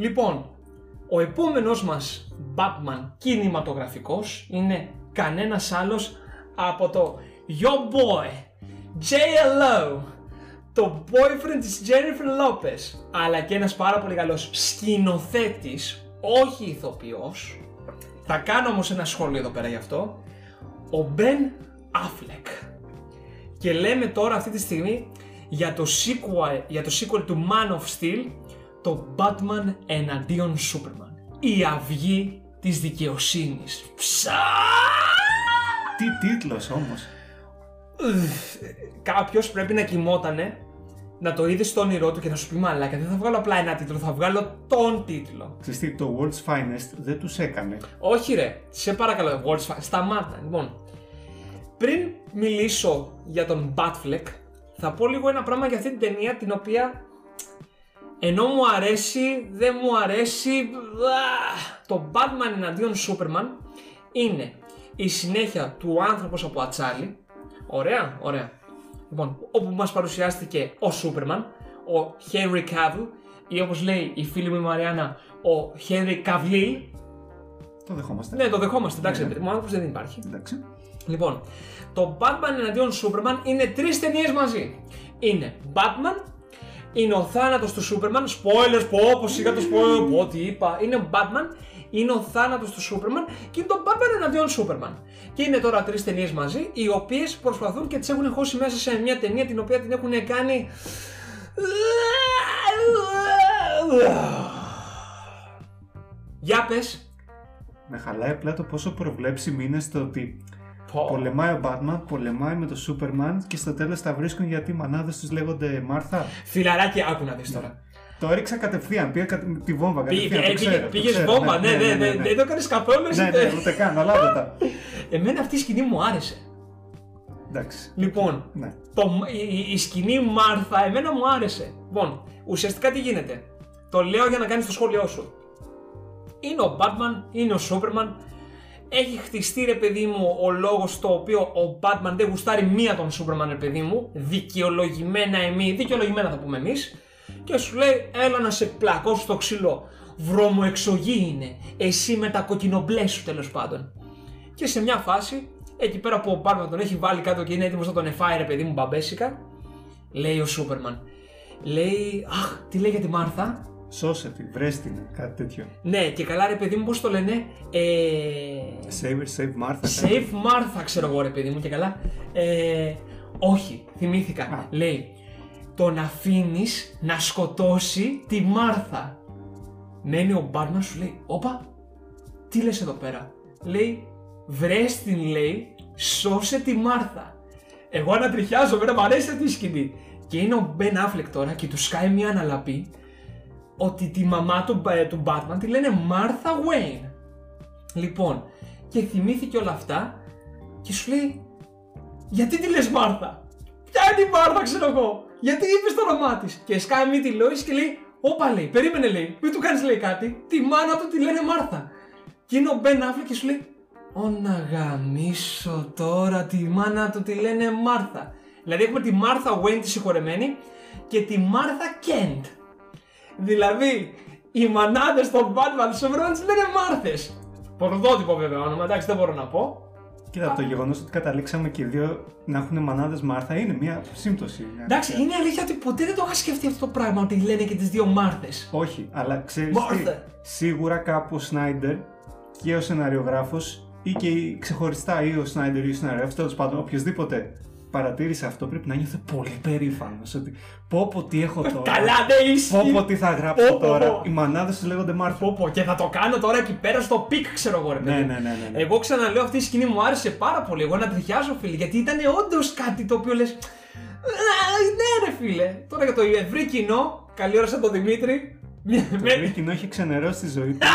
Λοιπόν, ο επόμενος μας Batman κινηματογραφικός είναι κανένας άλλος από το Yo Boy, JLO, το boyfriend της Jennifer Lopez, αλλά και ένας πάρα πολύ καλός σκηνοθέτης, όχι ηθοποιός. Θα κάνω όμως ένα σχόλιο εδώ πέρα γι' αυτό. Ο Ben Affleck. Και λέμε τώρα αυτή τη στιγμή για το sequel, για το sequel του Man of Steel, το Batman εναντίον Superman. Η αυγή της δικαιοσύνης. Ψα! Τι τίτλος όμως. Κάποιος πρέπει να κοιμότανε, να το είδε στο όνειρό του και να σου πει μαλάκα. Δεν θα βγάλω απλά ένα τίτλο, θα βγάλω τον τίτλο. Ξέρεις τι, το World's Finest δεν τους έκανε. Όχι ρε, σε παρακαλώ, Words, σταμάτα. Λοιπόν, πριν μιλήσω για τον Batfleck, θα πω λίγο ένα πράγμα για αυτή την ταινία την οποία ενώ μου αρέσει, δεν μου αρέσει. α, Το Batman εναντίον Superman είναι η συνέχεια του άνθρωπος από ατσάλι. Ωραία, ωραία. Λοιπόν, όπου μας παρουσιάστηκε ο Superman, ο Henry Cavill ή όπως λέει η φίλη μου η Μαριάννα, ο Henry Cavill. Το δεχόμαστε. Ναι, το δεχόμαστε, εντάξει, Ναι. παιδί μου, ο άνθρωπος δεν υπάρχει. Εντάξει. Λοιπόν, το Batman εναντίον Superman είναι τρεις ταινίες μαζί. Είναι Batman, είναι ο θάνατος του Superman, spoilers, πω, πω, σιγά το spoiler, πω, τι είπα. Είναι ο Batman, είναι ο θάνατος του Superman και είναι το Batman εναντίον Superman. Και είναι τώρα τρεις ταινίες μαζί, οι οποίες προσπαθούν και τις έχουν χώσει μέσα σε μια ταινία την οποία την έχουν κάνει... Για πες. Με χαλάει απλά το πόσο προβλέψιμη είναι στο ότι Πω. πολεμάει ο Batman, πολεμάει με το Superman και στο τέλος τα βρίσκουν γιατί οι μανάδες τους λέγονται Μάρθα. Φιλαράκι, άκου να δεις τώρα. Το έριξα κατευθείαν, πήγα κατε- τη βόμβα Πήγε, κατευθείαν. το ξέρω, το πήγες ξέρω, βόμβα, ναι, ναι, ναι, δεν το κάνεις καθόλου εσύ. Ναι, ναι, ούτε καν, αλλά τα. Εμένα αυτή η σκηνή μου άρεσε. Εντάξει. Λοιπόν, Ναι. το, η, η- η σκηνή Μάρθα εμένα μου άρεσε. Λοιπόν, ουσιαστικά τι γίνεται. Το λέω για να κάνεις το σχόλιο σου. Είναι ο Batman, είναι ο Superman. Έχει χτιστεί ρε παιδί μου ο λόγος στο οποίο ο Batman δεν γουστάρει μία τον Superman ρε παιδί μου. Δικαιολογημένα εμεί, δικαιολογημένα θα πούμε εμείς. Και σου λέει έλα να σε πλακώσω στο ξύλο. Βρωμοεξογή είναι. Εσύ με τα κοκκινομπλέ σου τέλος πάντων. Και σε μια φάση, εκεί πέρα που ο Batman τον έχει βάλει κάτω και είναι έτοιμος να τον εφάει ρε παιδί μου μπαμπέσικα, λέει ο Σούπερμαν. Λέει, αχ, τι λέει για τη Μάρθα; Σώσε τη, βρες την, κάτι τέτοιο. Ναι, και καλά ρε παιδί μου, πώς το λένε. Ε, Save her, save Martha. κάτι. Save Martha, ξέρω εγώ ρε παιδί μου και καλά. Ε, όχι, θυμήθηκα. Α. Λέει, τον αφήνεις να σκοτώσει τη Μάρθα. Μένει ο Μπάρμαν σου λέει, όπα, τι λες εδώ πέρα; Λέει, βρες την λέει, σώσε τη Μάρθα. Εγώ ανατριχιάζω, μένα μου αρέσει αυτή η σκηνή. Και είναι ο Μπεν Άφλεκ τώρα και τους σκάει μια αναλαπή ότι τη μαμά του, ε, του Batman τη λένε Μάρθα Wayne. Λοιπόν, και θυμήθηκε όλα αυτά και σου λέει γιατί τη λες Μάρθα. Ποια είναι η Μάρθα ξέρω εγώ; Γιατί είπες το όνομά της; Και σκάει μη τη Λόις και λέει Όπα λέει, περίμενε λέει, μην του κάνεις λέει κάτι. Τη μάνα του τη λένε Μάρθα. Και είναι ο Μπεν Άφλεκ και σου λέει Ω να γαμίσω τώρα τη μάνα του τη λένε Μάρθα. Δηλαδή έχουμε τη Μάρθα Wayne τη συγχωρεμένη και τη Μάρθα Κέντ. Δηλαδή, οι μανάδες των Batman Superman τις λένε Μάρθες. Πορδότυπο βέβαια όνομα, εντάξει δεν μπορώ να πω. Κοίτα, το γεγονός ότι καταλήξαμε και οι δύο να έχουν μανάδες Μάρθα είναι μια σύμπτωση. μια Εντάξει, αλήθεια. είναι αλήθεια ότι ποτέ δεν το είχα σκεφτεί αυτό το πράγμα ότι λένε και τις δύο Μάρθες. Όχι, αλλά ξέρεις. Μάρθα. Σίγουρα κάπου ο Σνάιντερ και ο σεναριογράφος ή και η- ξεχωριστά ή ο Σνάιντερ ή ο σεναριογράφο, τέλος πάντων, οποιοδήποτε παρατήρησε αυτό πρέπει να νιώθει πολύ περήφανος. Ότι πω πω τι έχω τώρα. Καλά δεν Πω πω ισχύει. τι θα γράψω Πω, πω, τώρα. πω. Οι μανάδες τους λέγονται Μάρθα. Πω, πω, και θα το κάνω τώρα εκεί πέρα στο peak, ξέρω εγώ ρε παιδί. Ναι, ναι, ναι, ναι, ναι. Εγώ ξαναλέω αυτή η σκηνή μου άρεσε πάρα πολύ. Εγώ ανατριχιάζω, φίλε, γιατί ήταν όντως κάτι το οποίο λες. Ναι, ρε φίλε. Τώρα για το ευρύ κοινό, καλή ώρα σαν τον Δημήτρη. Το ευρύ κοινό έχει ξενερώσει τη ζωή του.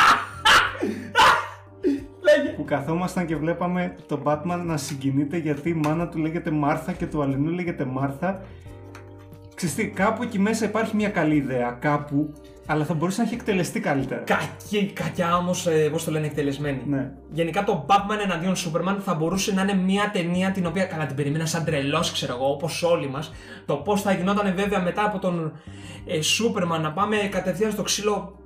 που καθόμασταν και βλέπαμε τον Batman να συγκινείται γιατί η μάνα του λέγεται Μάρθα και του αλληνού λέγεται Μάρθα. Ξεστή, κάπου εκεί μέσα υπάρχει μια καλή ιδέα, κάπου, αλλά θα μπορούσε να έχει εκτελεστεί καλύτερα. Κακή, κακιά όμω, ε, πώς το λένε, εκτελεσμένη. Ναι. Γενικά το Batman εναντίον Superman θα μπορούσε να είναι μια ταινία την οποία καλά την περίμενα σαν τρελός, ξέρω εγώ, όπως όλοι μας. Το πώς θα γινόταν βέβαια μετά από τον ε, Superman να πάμε κατευθείαν στο ξύλο.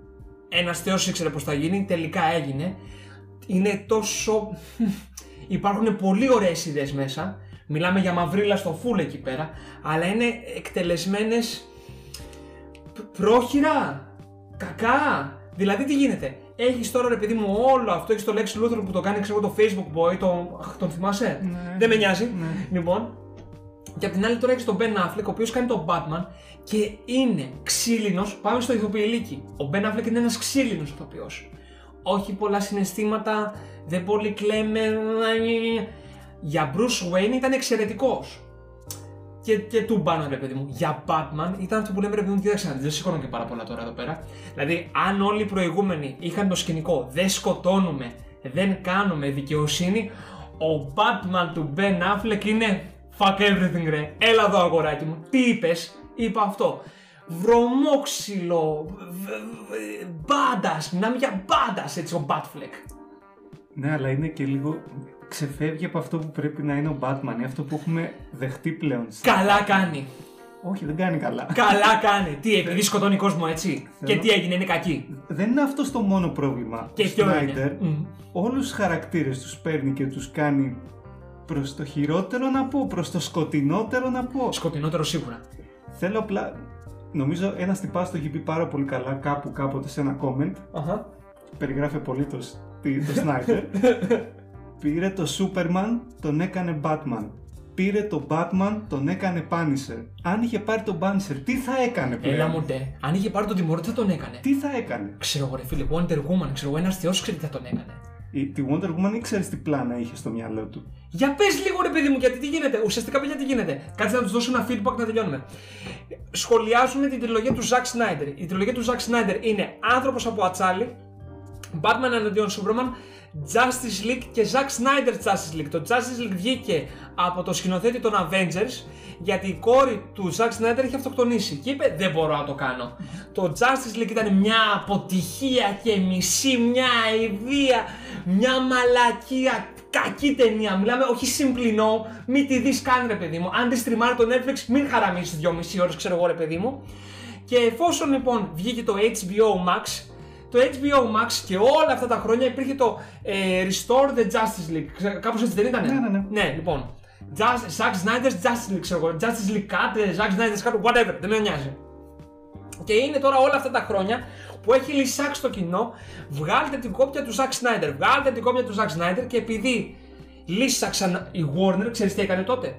Ένας θεός ήξερε πώς θα γίνει, τελικά έγινε. Είναι τόσο. Υπάρχουν πολύ ωραίες ιδέες μέσα. Μιλάμε για μαυρίλα στο full εκεί πέρα. Αλλά είναι εκτελεσμένες πρόχειρα. Κακά. Δηλαδή τι γίνεται; Έχεις τώρα ρε παιδί μου όλο αυτό, έχεις το Lex Luthor που το κάνει ξέρω το Facebook boy, τον, αχ, τον θυμάσαι; Ναι. Δεν με νοιάζει. Ναι. Λοιπόν. Και απ' την άλλη τώρα έχεις τον Ben Affleck, ο οποίος κάνει τον Batman και είναι ξύλινος. Πάμε στο ηθοποιηλίκι. Ο Ben Affleck είναι ένας ξύλινος ηθοποιός. Όχι πολλά συναισθήματα, δεν πολύ κλαίμε. Για Bruce Wayne ήταν εξαιρετικός. Και, και του μπάνω ρε παιδί μου. Για Batman ήταν αυτό που λέμε ρε παιδί μου, κοίταξε, δεν σηκώνω και πάρα πολλά τώρα εδώ πέρα. Δηλαδή, αν όλοι οι προηγούμενοι είχαν το σκηνικό, δεν σκοτώνουμε, δεν κάνουμε δικαιοσύνη, ο Batman του Ben Affleck είναι fuck everything ρε. Έλα εδώ αγοράκι μου. Τι είπες, είπα αυτό. Βρωμόξυλο, μπάντας, μιλάμε για μπάντας έτσι ο Batfleck. Ναι, αλλά είναι και λίγο. ξεφεύγει από αυτό που πρέπει να είναι ο Batman, είναι αυτό που έχουμε δεχτεί πλέον. Καλά κάνει. Όχι, δεν κάνει καλά. Καλά κάνει. Τι, επειδή σκοτώνει κόσμο έτσι. Και τι έγινε, είναι κακή. Δεν είναι αυτό το μόνο πρόβλημα. Και ο ποιο Snyder είναι. Μμ. όλους τους χαρακτήρες τους παίρνει και τους κάνει προς το χειρότερο να πω, προς το σκοτεινότερο να πω. Σκοτεινότερο σίγουρα. Θέλω απλά, νομίζω ένας τυπάς το έχει πει πάρα πολύ καλά κάπου κάποτε σε ένα comment, Αχα. περιγράφει πολύ το, τι- το Snyder. Πήρε το Superman, τον έκανε Batman. Πήρε το Batman, τον έκανε Punisher. Αν είχε πάρει τον Punisher, τι θα έκανε πλέον; Έλα μου ντε. Αν είχε πάρει τον τιμωρό, τι θα τον έκανε. Τι θα έκανε; Ξέρω εγώ, ρε φίλε, Wonder Woman, ξέρω εγώ, ένας θεός ξέρει τι θα τον έκανε. Η, τη Wonder Woman ήξερε τι πλάνα είχε στο μυαλό του. Για πες λίγο ρε παιδί μου, γιατί τι γίνεται; Ουσιαστικά, παιδιά, τι γίνεται; Κάτσε να τους δώσω ένα feedback να τελειώνουμε. Σχολιάζουμε την τριλογία του Zack Snyder. Η τριλογία του Zack Snyder είναι άνθρωπος από ατσάλι, Batman εναντίον Superman, Justice League και Zack Snyder Justice League. Το Justice League βγήκε από το σκηνοθέτη των Avengers γιατί η κόρη του Zack Snyder είχε αυτοκτονήσει και είπε δεν μπορώ να το κάνω. Το Justice League ήταν μια αποτυχία και μισή, μια αηδία, μια μαλακία, κακή ταινία. Μιλάμε όχι συμπληνώ, μην τη δεις καν ρε παιδί μου. Αν τη στριμάρει το Netflix μην χαραμίσεις δυόμιση ώρες ξέρω εγώ ρε παιδί μου. Και εφόσον λοιπόν βγήκε το HBO Max, το HBO Max και όλα αυτά τα χρόνια υπήρχε το ε, Restore the Justice League. Ξε- Κάπως έτσι δεν ήταν. Ναι, ναι, ναι. Ναι, λοιπόν. Just, Zack Snyder's Justice League, ξέρω εγώ. Justice League Cut, ε, Zack Snyder's Cut, whatever. Δεν με νοιάζει. Και είναι τώρα όλα αυτά τα χρόνια που έχει λυσάξει το κοινό. Βγάλτε την κόπια του Zack Snyder. Βγάλτε την κόπια του Zack Snyder και επειδή λύσαξαν η Warner, ξέρεις τι έκανε τότε;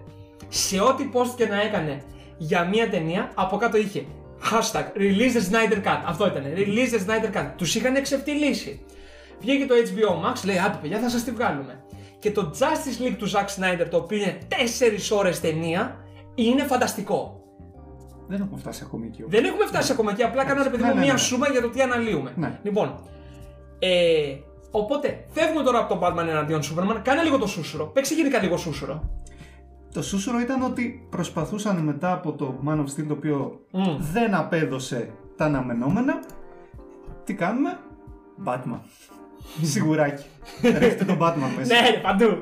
Σε ό,τι post και να έκανε για μία ταινία, από κάτω είχε hashtag release the Snyder Cut. Αυτό ήταν. Release the Snyder Cut. Τους είχαν εξευτελίσει. Βγήκε το HBO Max, λέει άντε παιδιά θα σας τη βγάλουμε. Και το Justice League του Zack Snyder, το οποίο είναι 4 ώρες ταινία, είναι φανταστικό. Δεν έχουμε φτάσει ακόμη εκεί. όμως. Δεν έχουμε φτάσει ακόμα εκεί. Απλά κάνω ρε παιδί Ναι, μου ναι, μία ναι. σούμα για το τι αναλύουμε. Ναι. Λοιπόν. Ε, οπότε, φεύγουμε τώρα από τον Batman εναντίον Superman. Κάνε λίγο το σούσουρο. Παίξε γενικά λίγο σούσουρο. Το σούσουρο ήταν ότι προσπαθούσαν μετά από το Man of Steel το οποίο Μμ. δεν απέδωσε τα αναμενόμενα. Τι κάνουμε, Batman. Σιγουράκι. Ρίχτε τον Batman μέσα. Ναι, ρε, παντού.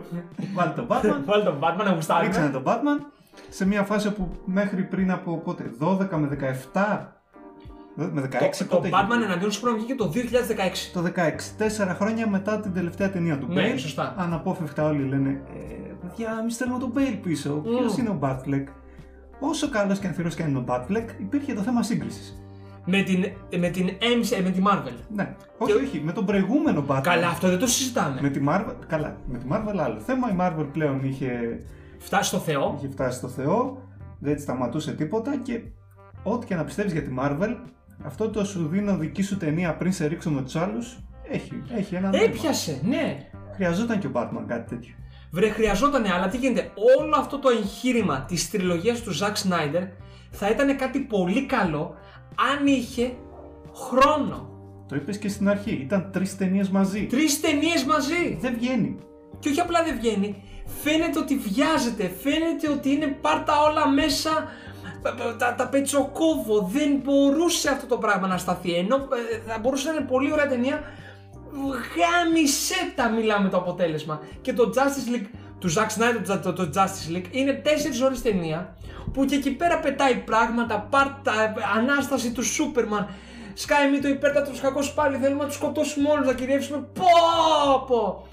Βάλτε τον Batman. Βάλει τον Batman να γουστάρει. Ρίξανε τον Batman σε μια φάση που μέχρι πριν από πότε, 12 με 17. Με 16 Το, το πότε Batman είχε; εναντίον Superman βγήκε το 2016. Το 16, τέσσερα χρόνια μετά την τελευταία ταινία του Ναι, Bale. σωστά. Αναπόφευκτα όλοι λένε ε, Παιδιά, εμείς θέλουμε τον Bale πίσω. Mm. Ποιος είναι ο Batfleck; Όσο καλός και ανθυρό και αν είναι ο Batfleck, υπήρχε το θέμα σύγκριση. Με την, με την MC, με τη Marvel. Ναι, όχι, Και- όχι, με τον προηγούμενο Batman. Καλά, αυτό δεν το συζητάμε. Με τη Marvel, καλά, με τη Marvel άλλο θέμα. Η Marvel πλέον είχε, Φτάσει στο Θεό. είχε φτάσει στο Θεό, δεν της σταματούσε τίποτα και ό,τι και να πιστεύεις για τη Marvel, αυτό το σου δίνω δική σου ταινία πριν σε ρίξω με τους άλλους, έχει, έχει ένα νόημα. Έπιασε, ναι. Χρειαζόταν και ο Batman κάτι τέτοιο. Βρε, χρειαζότανε, αλλά τι γίνεται; Όλο αυτό το εγχείρημα της τριλογίας του Ζακ Σνάιντερ θα ήταν κάτι πολύ καλό αν είχε χρόνο. Το είπες και στην αρχή. Ήταν τρεις ταινίες μαζί. Τρεις ταινίες μαζί. Δεν βγαίνει. Και όχι απλά δεν βγαίνει, φαίνεται ότι βιάζεται, φαίνεται ότι είναι πάρτα όλα μέσα, τα, τα, τα πετσοκόβω, δεν μπορούσε αυτό το πράγμα να σταθεί, ενώ ε, θα μπορούσε να είναι πολύ ωραία ταινία, γάμισε τα μιλάμε το αποτέλεσμα. Και το Justice League του Zack Snyder, το, το, το Justice League, είναι 4 ώρες ταινία, που και εκεί πέρα πετάει πράγματα, πάρτα, ανάσταση του Superman, Σκάει μη το υπέρτατος κακός πάλι, θέλουμε να τους σκοτώσουμε όλους, να κυριεύσουμε, πω πω.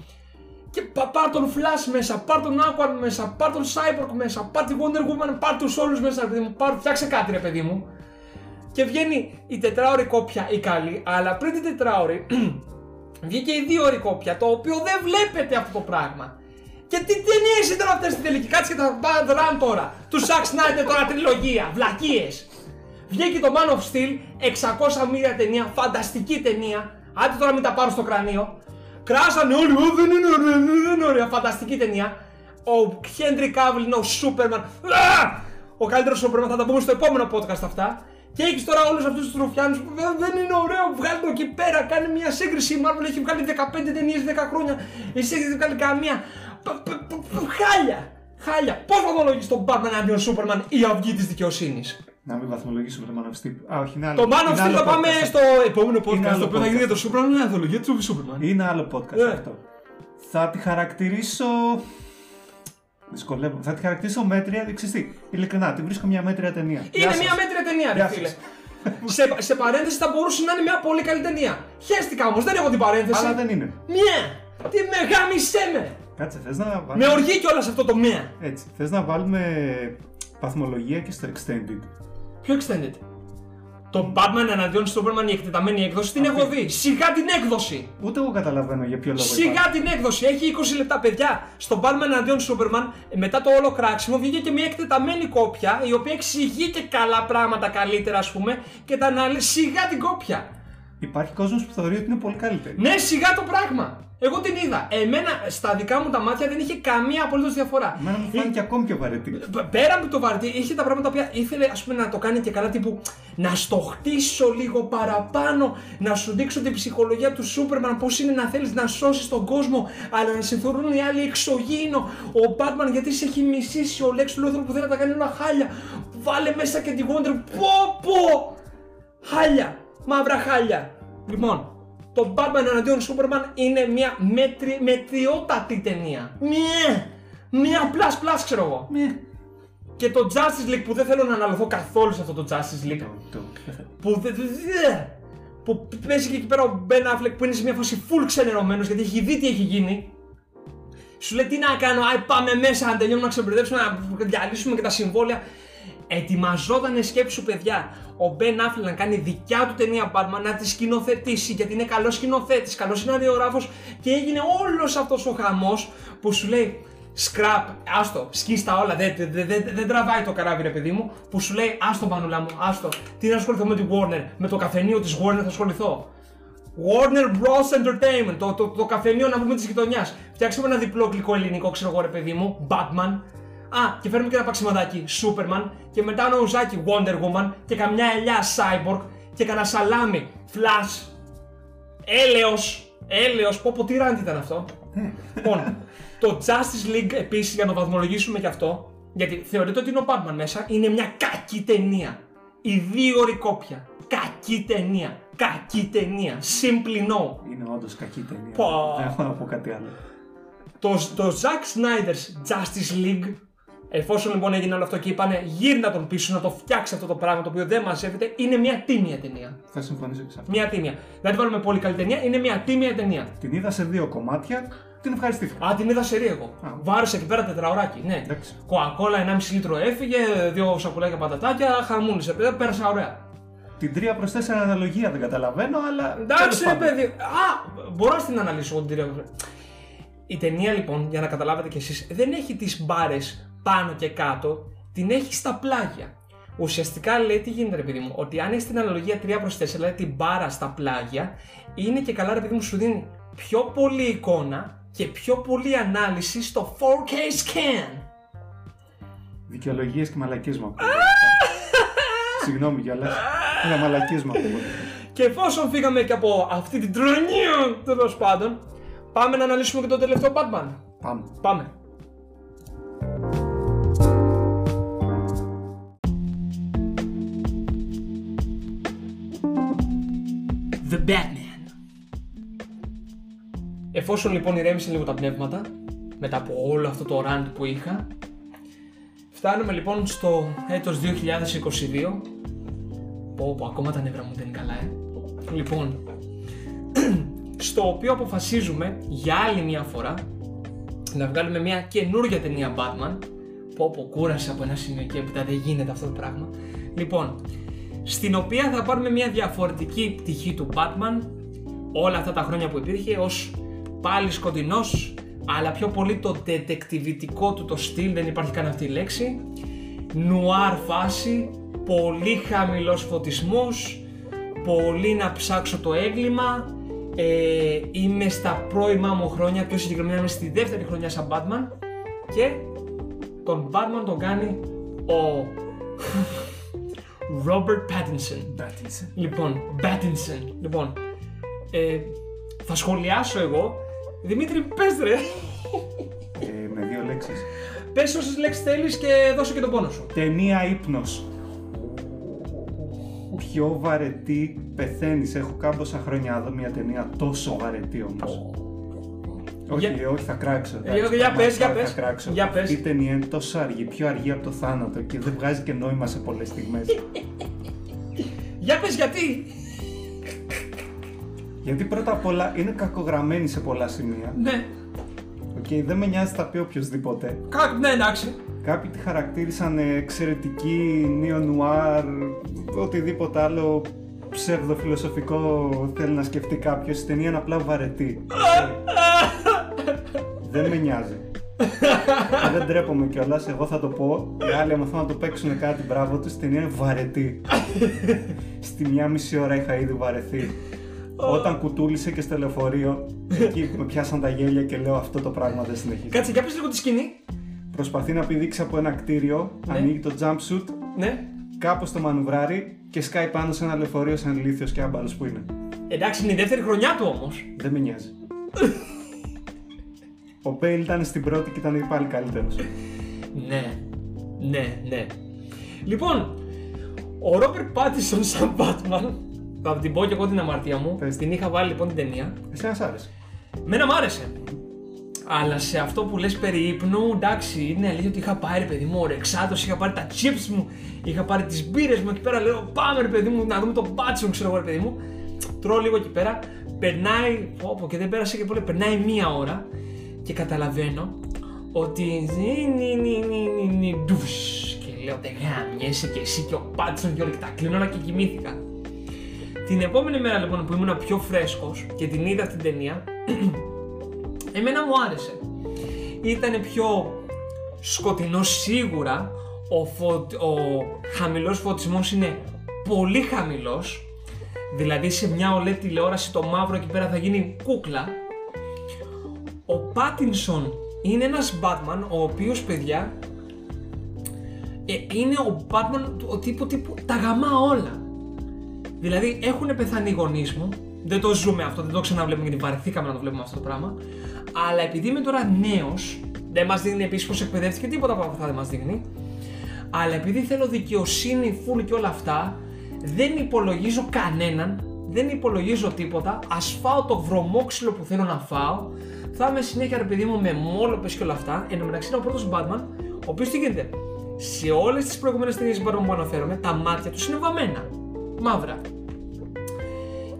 Και πάρ τον Flash μέσα, πάρ τον Aquaman μέσα, πάρ τον Cyborg μέσα, πάρ την Wonder Woman, πάρ τους όλους μέσα, παιδί μου, πάρ, φτιάξε κάτι ρε παιδί μου. Και βγαίνει η τετράωρη κόπια η καλή, αλλά πριν την τετράωρη βγήκε η δύο κόπια, το οποίο δεν βλέπετε αυτό το πράγμα. Και τι ταινίε ήταν αυτές στην τελική, κάτσε και τα δράμ τώρα. Του Zack Snyder τώρα τριλογία, βλακίες. Βγήκε το Man of Steel, 600 μίλια ταινία, φανταστική ταινία. Άντε τώρα μην τα πάρω στο κρανίο. Κράσανε όλοι, Ω, δεν είναι ωραία, δεν είναι ωραία. Φανταστική ταινία. Ο Χέντρι Κάβλ είναι ο Σούπερμαν. Ο καλύτερος Σούπερμαν, θα τα πούμε στο επόμενο podcast αυτά. Και έχεις τώρα όλους αυτούς τους ρουφιάνους που δεν είναι ωραίο. Βγάλει το εκεί πέρα, κάνει μια σύγκριση. Η Marvel έχει βγάλει 15 ταινίες 10 χρόνια. Εσύ έχει βγάλει καμία. Χάλια! Χάλια! Πώς βαθμολογείς τον Batman αντίον Σούπερμαν η αυγή της δικαιοσύνης; Να μην βαθμολογήσουμε το Man of Steel. Α, όχι, είναι άλλο. Το Man of είναι Steel άλλο θα πάμε podcast. στο επόμενο podcast. άλλο Το οποίο θα podcast. γίνει για το Superman. Είναι ανθολογία του Superman. Είναι άλλο podcast Ναι. αυτό. Θα τη χαρακτηρίσω. Δυσκολεύομαι. Θα τη χαρακτηρίσω μέτρια. δεν ξέρεις τι. Ειλικρινά, τη βρίσκω μια μέτρια ταινία. Γεια Είναι σας. μια μέτρια ταινία, ρε Γεια φίλε. σας. σε, σε παρένθεση θα μπορούσε να είναι μια πολύ καλή ταινία. Χαίστηκα όμως, δεν έχω την παρένθεση. Αλλά δεν είναι. Μια! Τι με γάμισέ με! Κάτσε, θες να Με βάλουμε. οργή κιόλας αυτό το μια. Έτσι. Θες να βάλουμε βαθμολογία και στο extended. Πιο extended; Το Batman εναντίον Superman η εκτεταμένη έκδοση την Αυτή. έχω δει. Σιγά την έκδοση! Ούτε εγώ καταλαβαίνω για ποιο λόγο. Σιγά υπάρχει. την έκδοση! Έχει 20 λεπτά, παιδιά. Στο Batman εναντίον Superman, μετά το όλο κράξιμο, βγήκε και μια εκτεταμένη κόπια η οποία εξηγεί και καλά πράγματα καλύτερα, ας πούμε, και τα αναλύει. Σιγά την κόπια! Υπάρχει κόσμος που θεωρεί ότι είναι πολύ καλύτερη. Ναι, σιγά το πράγμα! Εγώ την είδα. Εμένα στα δικά μου τα μάτια δεν είχε καμία απολύτως διαφορά. Εμένα μου φάνηκε ακόμη πιο βαρετή. Π- Πέρα από το βαρετή, είχε τα πράγματα που ήθελε ας πούμε, να το κάνει και καλά τύπου να στο χτίσω λίγο παραπάνω, να σου δείξω την ψυχολογία του Σούπερμαν, πώς είναι να θέλεις να σώσεις τον κόσμο, αλλά να σε θεωρούν οι άλλοι εξωγήινο. Ο Batman γιατί σε έχει μισήσει, ο Lex Luthor που θέλει να τα κάνει όλα χάλια. Βάλε μέσα και τη Wonder, πω πω! Χάλια, μαύρα χάλια. Λοιπόν, το Batman εναντίον Superman είναι μια μέτρια, μετριότατη ταινία. Μια, μια πλατς πλατς ξέρω εγώ. Ναι. Και το Justice League που δεν θέλω να αναλωθώ καθόλου σε αυτό το Justice League. Το- το- Που, δε- δε- δε- που παίζει και εκεί πέρα ο Ben Affleck που είναι σε μια φάση full ξενερωμένος γιατί έχει δει τι έχει γίνει. Σου λέει τι να κάνω, άι πάμε μέσα να τελειώνουμε να ξεμπερδέψουμε, να διαλύσουμε και τα συμβόλαια. Ετοιμαζόταν σκέψου παιδιά ο Ben Affleck να κάνει δικιά του ταινία Batman, να τη σκηνοθετήσει γιατί είναι καλός σκηνοθέτης, καλός σεναριογράφο και έγινε όλος αυτός ο χαμός που σου λέει Scrap, άστο, σκίστα όλα, δεν, δεν, δεν, δεν τραβάει το καράβι ρε παιδί μου, που σου λέει άστο μανούλα μου, άστο, τι να ασχοληθώ με την Warner, με το καφενείο της Warner θα ασχοληθώ. Warner Bros. Entertainment, το, το, το καφενείο να πούμε της γειτονιάς. Φτιάξαμε ένα διπλό γλυκό ελληνικό, ξέρω εγώ ρε παιδί μου, Batman. Α, και φέρνουμε και ένα παξιματάκι, Superman. Και μετά ένα ουζάκι, Wonder Woman. Και καμιά ελιά, Cyborg. Και κανένα σαλάμι, Flash. Έλεος, έλεος, πω πω τι ράντι ήταν αυτό. λοιπόν, το Justice League επίσης για να το βαθμολογήσουμε και αυτό, γιατί θεωρείται ότι είναι ο Batman μέσα, είναι μια κακή ταινία. Η δύο ώρη κόπια. Κακή ταινία. Κακή ταινία. Simply no. Είναι όντως κακή ταινία. Πω. Δεν έχω να πω κάτι άλλο. Το, το Zack Snyder's Justice League, εφόσον λοιπόν έγινε όλο αυτό και είπανε γύρνα τον πίσω να το φτιάξει αυτό το πράγμα το οποίο δεν μαζεύεται, είναι μια τίμια ταινία. Θα συμφωνήσω και σε αυτό. Μια τίμια. Δεν τη βάλουμε πολύ καλή ταινία, είναι μια τίμια ταινία. Την είδα σε δύο κομμάτια, την ευχαριστήθηκα. Α, την είδα σε εγώ. Α. Βάρεσε εκεί πέρα τετραωράκι, ναι. Εντάξει. Κοακόλα 1,5 λίτρο έφυγε, δύο σακουλάκια πατατάκια, χαμούνισε. Παιδιά, πέρασα ωραία. Την 3 προς 4 αναλογία δεν καταλαβαίνω, αλλά. Εντάξει, τέλος ρε πάντων. παιδί. Α, μπορώ να την αναλύσω εγώ την ταινία. Η ταινία λοιπόν, για να καταλάβετε κι εσείς, δεν έχει τις μπάρες πάνω και κάτω, την έχει στα πλάγια. Ουσιαστικά λέει τι γίνεται ρε παιδί μου, ότι αν έχεις την αναλογία 3 προς 4, δηλαδή την μπάρα στα πλάγια, είναι και καλά ρε παιδί μου σου δίνει πιο πολύ εικόνα και πιο πολλή ανάλυση στο 4K scan. Δικαιολογίες και μαλακίες μου ακούω. Συγγνώμη κιόλας. Είναι μαλακίες μου ακούω. Και εφόσον φύγαμε και από αυτή την τρονία τέλος πάντων, πάμε να αναλύσουμε και το τελευταίο Batman. Πάμε. Πάμε. Batman. Εφόσον λοιπόν ηρέμησαν λίγο τα πνεύματα, μετά από όλο αυτό το rant που είχα, φτάνουμε λοιπόν στο έτος 2022. Πω, πω, ακόμα τα νεύρα μου δεν είναι καλά, ε. Λοιπόν, στο οποίο αποφασίζουμε για άλλη μια φορά να βγάλουμε μια καινούργια ταινία Batman. Πω πω κούρασε από ένα σημείο και έπειτα δεν γίνεται αυτό το πράγμα. Λοιπόν, στην οποία θα πάρουμε μια διαφορετική πτυχή του Batman όλα αυτά τα χρόνια που υπήρχε ως πάλι σκοτεινός αλλά πιο πολύ το detectivitικό του το στυλ, δεν υπάρχει καν αυτή η λέξη. Νουάρ φάση, πολύ χαμηλός φωτισμός πολύ να ψάξω το έγκλημα. Ε, είμαι στα πρώιμά μου χρόνια, πιο συγκεκριμένα είμαι στη δεύτερη χρονιά σαν Batman και τον Batman τον κάνει ο Robert Pattinson. Pattinson. Λοιπόν, Pattinson. Λοιπόν, ε, θα σχολιάσω εγώ. Δημήτρη, πες ρε. Ε, με δύο λέξεις. Πες όσες λέξεις θέλεις και δώσω και τον πόνο σου. Ταινία ύπνος. Πιο βαρετή πεθαίνεις. Έχω κάμποσα χρόνια να δω μια ταινία τόσο βαρετή όμως. Όχι, Για- όχι, θα κράξω. Για- εντάξει, για πραγματικά πες, για θα πες. κράξω. Για πες. Αυτή η ταινία είναι τόσο αργή, πιο αργή από το θάνατο και δεν βγάζει και νόημα σε πολλές στιγμές. Για πες γιατί. Γιατί πρώτα απ' όλα είναι κακογραμμένη σε πολλά σημεία. Ναι, Οκ, δεν με νοιάζει τι θα πει οποιοδήποτε. κα... ναι εντάξει. Κάποιοι τη χαρακτήρισαν εξαιρετική, νεο-νουάρ, οτιδήποτε άλλο ψευδοφιλοσοφικό θέλει να σκεφτεί κάποιος. Η ταινία είναι απλά βαρετή. Δεν με νοιάζει. Και δεν τρέπομαι κιόλας, εγώ θα το πω. Οι άλλοι, άμα θέλουν να το παίξουν κάτι, μπράβο τους, η ταινία είναι βαρετή. Στη μια μισή ώρα είχα ήδη βαρεθεί. Όταν κουτούλησε και στο λεωφορείο, εκεί με πιάσαν τα γέλια και λέω αυτό το πράγμα δεν συνεχίζει. Κάτσε, για πες λίγο τη σκηνή. Προσπαθεί να πηδήξει από ένα κτίριο, Ναι. ανοίγει το jumpsuit, Ναι. κάπως το μανουβράρει και σκάει πάνω σε ένα λεωφορείο σαν ηλίθιος και άμπαλος που είναι. Εντάξει, είναι η δεύτερη χρονιά του όμως. Δεν με νοιάζει. Ο Μπέιλ ήταν στην πρώτη και ήταν πάλι καλύτερος. Ναι, ναι, ναι. Λοιπόν, ο Ρόμπερτ Πάτισον σαν Batman, θα την πω και εγώ την αμαρτία μου, Πες. την είχα βάλει λοιπόν την ταινία. Εσένα σ' άρεσε. Μένα μ' άρεσε. Αλλά σε αυτό που λες περί ύπνου, εντάξει, είναι αλήθεια ότι είχα πάρει παιδί μου ορεξάτος, είχα πάρει τα chips μου, είχα πάρει τις μπύρες μου εκεί πέρα, λέω πάμε ρε παιδί μου να δούμε τον Μπάτσον, ξέρω εγώ ρε παιδί μου. Τρώω λίγο εκεί πέρα, περνάει, πω, πω, και δεν πέρασε και πολύ, περνάει μία ώρα και καταλαβαίνω ότι νι, νι, νι, νι, νι, νι, ντους. και λέω δεν γάμιεσαι και εσύ και ο Μπάτσον και όλα και τα κλείνω όλα και κοιμήθηκα. Την επόμενη μέρα λοιπόν που ήμουν πιο φρέσκος και την είδα αυτή την ταινία, εμένα μου άρεσε. Ήταν πιο σκοτεινός σίγουρα, ο, φω... ο χαμηλός φωτισμός είναι πολύ χαμηλός, δηλαδή σε μια OLED τηλεόραση το μαύρο εκεί πέρα θα γίνει κούκλα. Ο Πάτινσον είναι ένας Batman ο οποίος παιδιά ε, είναι ο Batman ο τύπου τύπου τα γαμά όλα. Δηλαδή έχουν πεθάνει οι γονείς μου. Δεν το ζούμε αυτό, δεν το ξαναβλέπουμε γιατί βαρεθήκαμε να το βλέπουμε αυτό το πράγμα. Αλλά επειδή είμαι τώρα νέος, δεν μας δίνει επίσης πώ εκπαιδεύτηκε τίποτα από αυτά δεν μας δείχνει. Αλλά επειδή θέλω δικαιοσύνη, φουλ και όλα αυτά, δεν υπολογίζω κανέναν, δεν υπολογίζω τίποτα. Α φάω το βρωμόξυλο που θέλω να φάω. Θα είμαι συνέχεια ρε παιδί μου με μόλοπε και όλα αυτά. Εν τω μεταξύ είναι ο πρώτος Batman, ο οποίος τι γίνεται; Σε όλες τις προηγούμενες ταινίες Batman που αναφέρομαι, τα μάτια τους είναι βαμμένα. Μαύρα.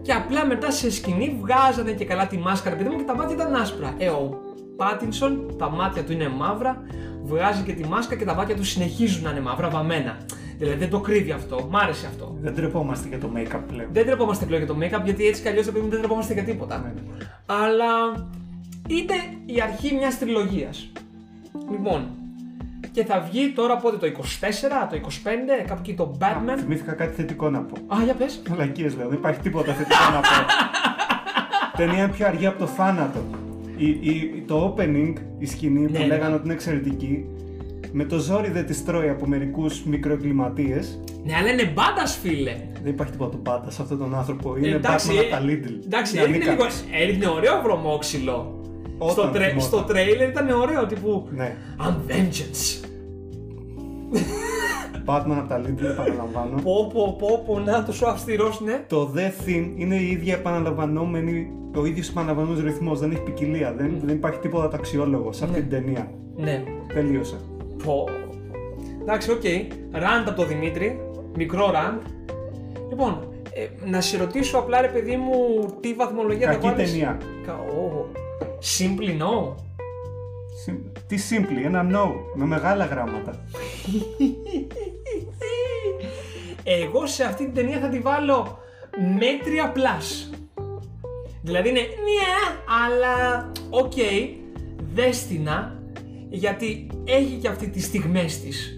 Και απλά μετά σε σκηνή βγάζανε και καλά τη μάσκαρα, παιδί μου, και τα μάτια ήταν άσπρα. Ε, ο Πάτινσον, τα μάτια του είναι μαύρα, βγάζει και τη μάσκα και τα μάτια του συνεχίζουν να είναι μαύρα, βαμμένα. Δηλαδή δεν το κρύβει αυτό. Μ' άρεσε αυτό. Δεν τρεπόμαστε για το make-up πλέον. Δεν τρεπόμαστε πλέον για το make-up γιατί έτσι κι αλλιώς δεν τρεπόμαστε για τίποτα. Ναι. Αλλά είναι η αρχή μιας τριλογίας. Λοιπόν, και θα βγει τώρα πότε το 24, το 25, κάπου εκεί το Batman. Θυμήθηκα κάτι θετικό να πω. Α, για πες. Μαλακίες λέω, δεν υπάρχει τίποτα θετικό να πω. Ταινία είναι πιο αργή από το θάνατο. Η, η, το opening, η σκηνή που Ναι. λέγανε ότι είναι εξαιρετική, με το ζόρι δεν της τρώει από μερικούς μικροεγκληματίε. Ναι, αλλά είναι μπάντας, φίλε. Δεν υπάρχει τίποτα μπάτα σε αυτόν τον άνθρωπο. Είναι εντάξει, Batman ε, από τα Lidl. Εντάξει, Είναι έριχνε, λίγο, ανίκανος. έριχνε ωραίο βρωμόξυλο. Όταν Στο, τρε, θυμόταν. στο τρέιλερ ήταν ωραίο, τύπου Ναι. I'm vengeance. Batman από τα Lidl, επαναλαμβάνω. Πω πω πω πω, να τόσο αυστηρός, ναι. Το The Theme είναι η ίδια επαναλαμβανόμενη, ο ίδιος επαναλαμβανόμενος ρυθμός. Δεν έχει ποικιλία. Δεν, δεν υπάρχει τίποτα το αξιόλογο σε αυτή Ναι. την ταινία. Ναι. Τελείωσε. Πω. Εντάξει, οκ. Rant από το Δημήτρη. Μικρό rant. Λοιπόν, ε, να σε ρωτήσω απλά ρε παιδί μου τι βαθμολογία θα Κακή βάλεις. ταινία. Κα... ω. Simply no. Συμ- Τι simply, ένα no με μεγάλα γράμματα. Εγώ σε αυτή την ταινία θα τη βάλω μέτρια plus. Δηλαδή είναι ναι, αλλά οκ, δες την ένα, γιατί έχει και αυτή τις στιγμές της.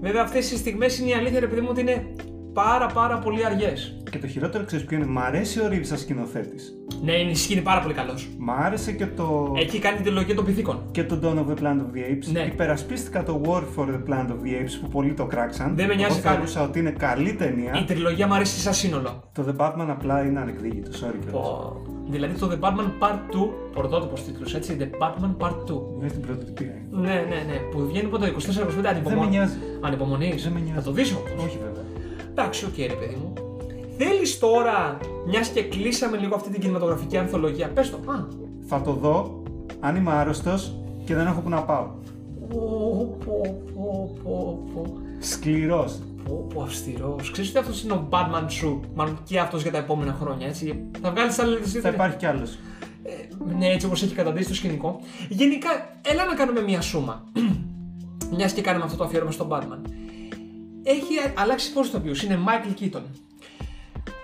Βέβαια αυτές οι στιγμές είναι η αλήθεια ρε παιδί μου ότι είναι πάρα πάρα πολύ αργές. Και το χειρότερο ξέρεις ποιο είναι; Μ' αρέσει ο Reeves σαν σκηνοθέτης. Ναι, είναι ισχύει πάρα πολύ καλός. Μ' άρεσε και το. Έχει κάνει τη λογική των πιθήκων. και το Dawn of the Planet of the Apes. Ναι. Υπερασπίστηκα το War for the Planet of the Apes που πολλοί το κράξαν. Δεν με νοιάζει Εγώ καν. θεωρούσα ότι είναι καλή ταινία. Η τριλογία μου αρέσει σαν σύνολο. Το The Batman απλά είναι ανεκδιήγητο. Sorry κιόλας. Πω. Δηλαδή το The Batman Part 2, πρωτότυπος τίτλος έτσι, The Batman Part 2. Είναι στην πρωτοτυπία. είναι. Ναι, ναι, ναι. Που βγαίνει πότε 24-25 ανυπομονεί. με νοιάζει. Ανυπομονείς. Δεν με νοιάζει. Θα το δεις όμως. Όχι βέβαια. Εντάξει, οκ, ρε παιδί μου. Θέλεις τώρα, μιας και κλείσαμε λίγο αυτή την κινηματογραφική ανθολογία, πες το. Α. Θα το δω αν είμαι άρρωστος και δεν έχω που να πάω. Πω, πω, πω, πω, πω. Σκληρός. Πω, πω, αυστηρός. Ξέρεις ότι αυτός είναι ο Batman σου, μάλλον και αυτός για τα επόμενα χρόνια, έτσι; Θα βγάλεις άλλη Θα υπάρχει κι άλλος. Ε, ναι, έτσι όπως έχει καταντήσει το σκηνικό. Γενικά, έλα να κάνουμε μια σούμα. Μιας και κάνουμε αυτό το αφιέρωμα στον Batman. Έχει αλλάξει πόσους ηθοποιούς. Είναι Michael Keaton,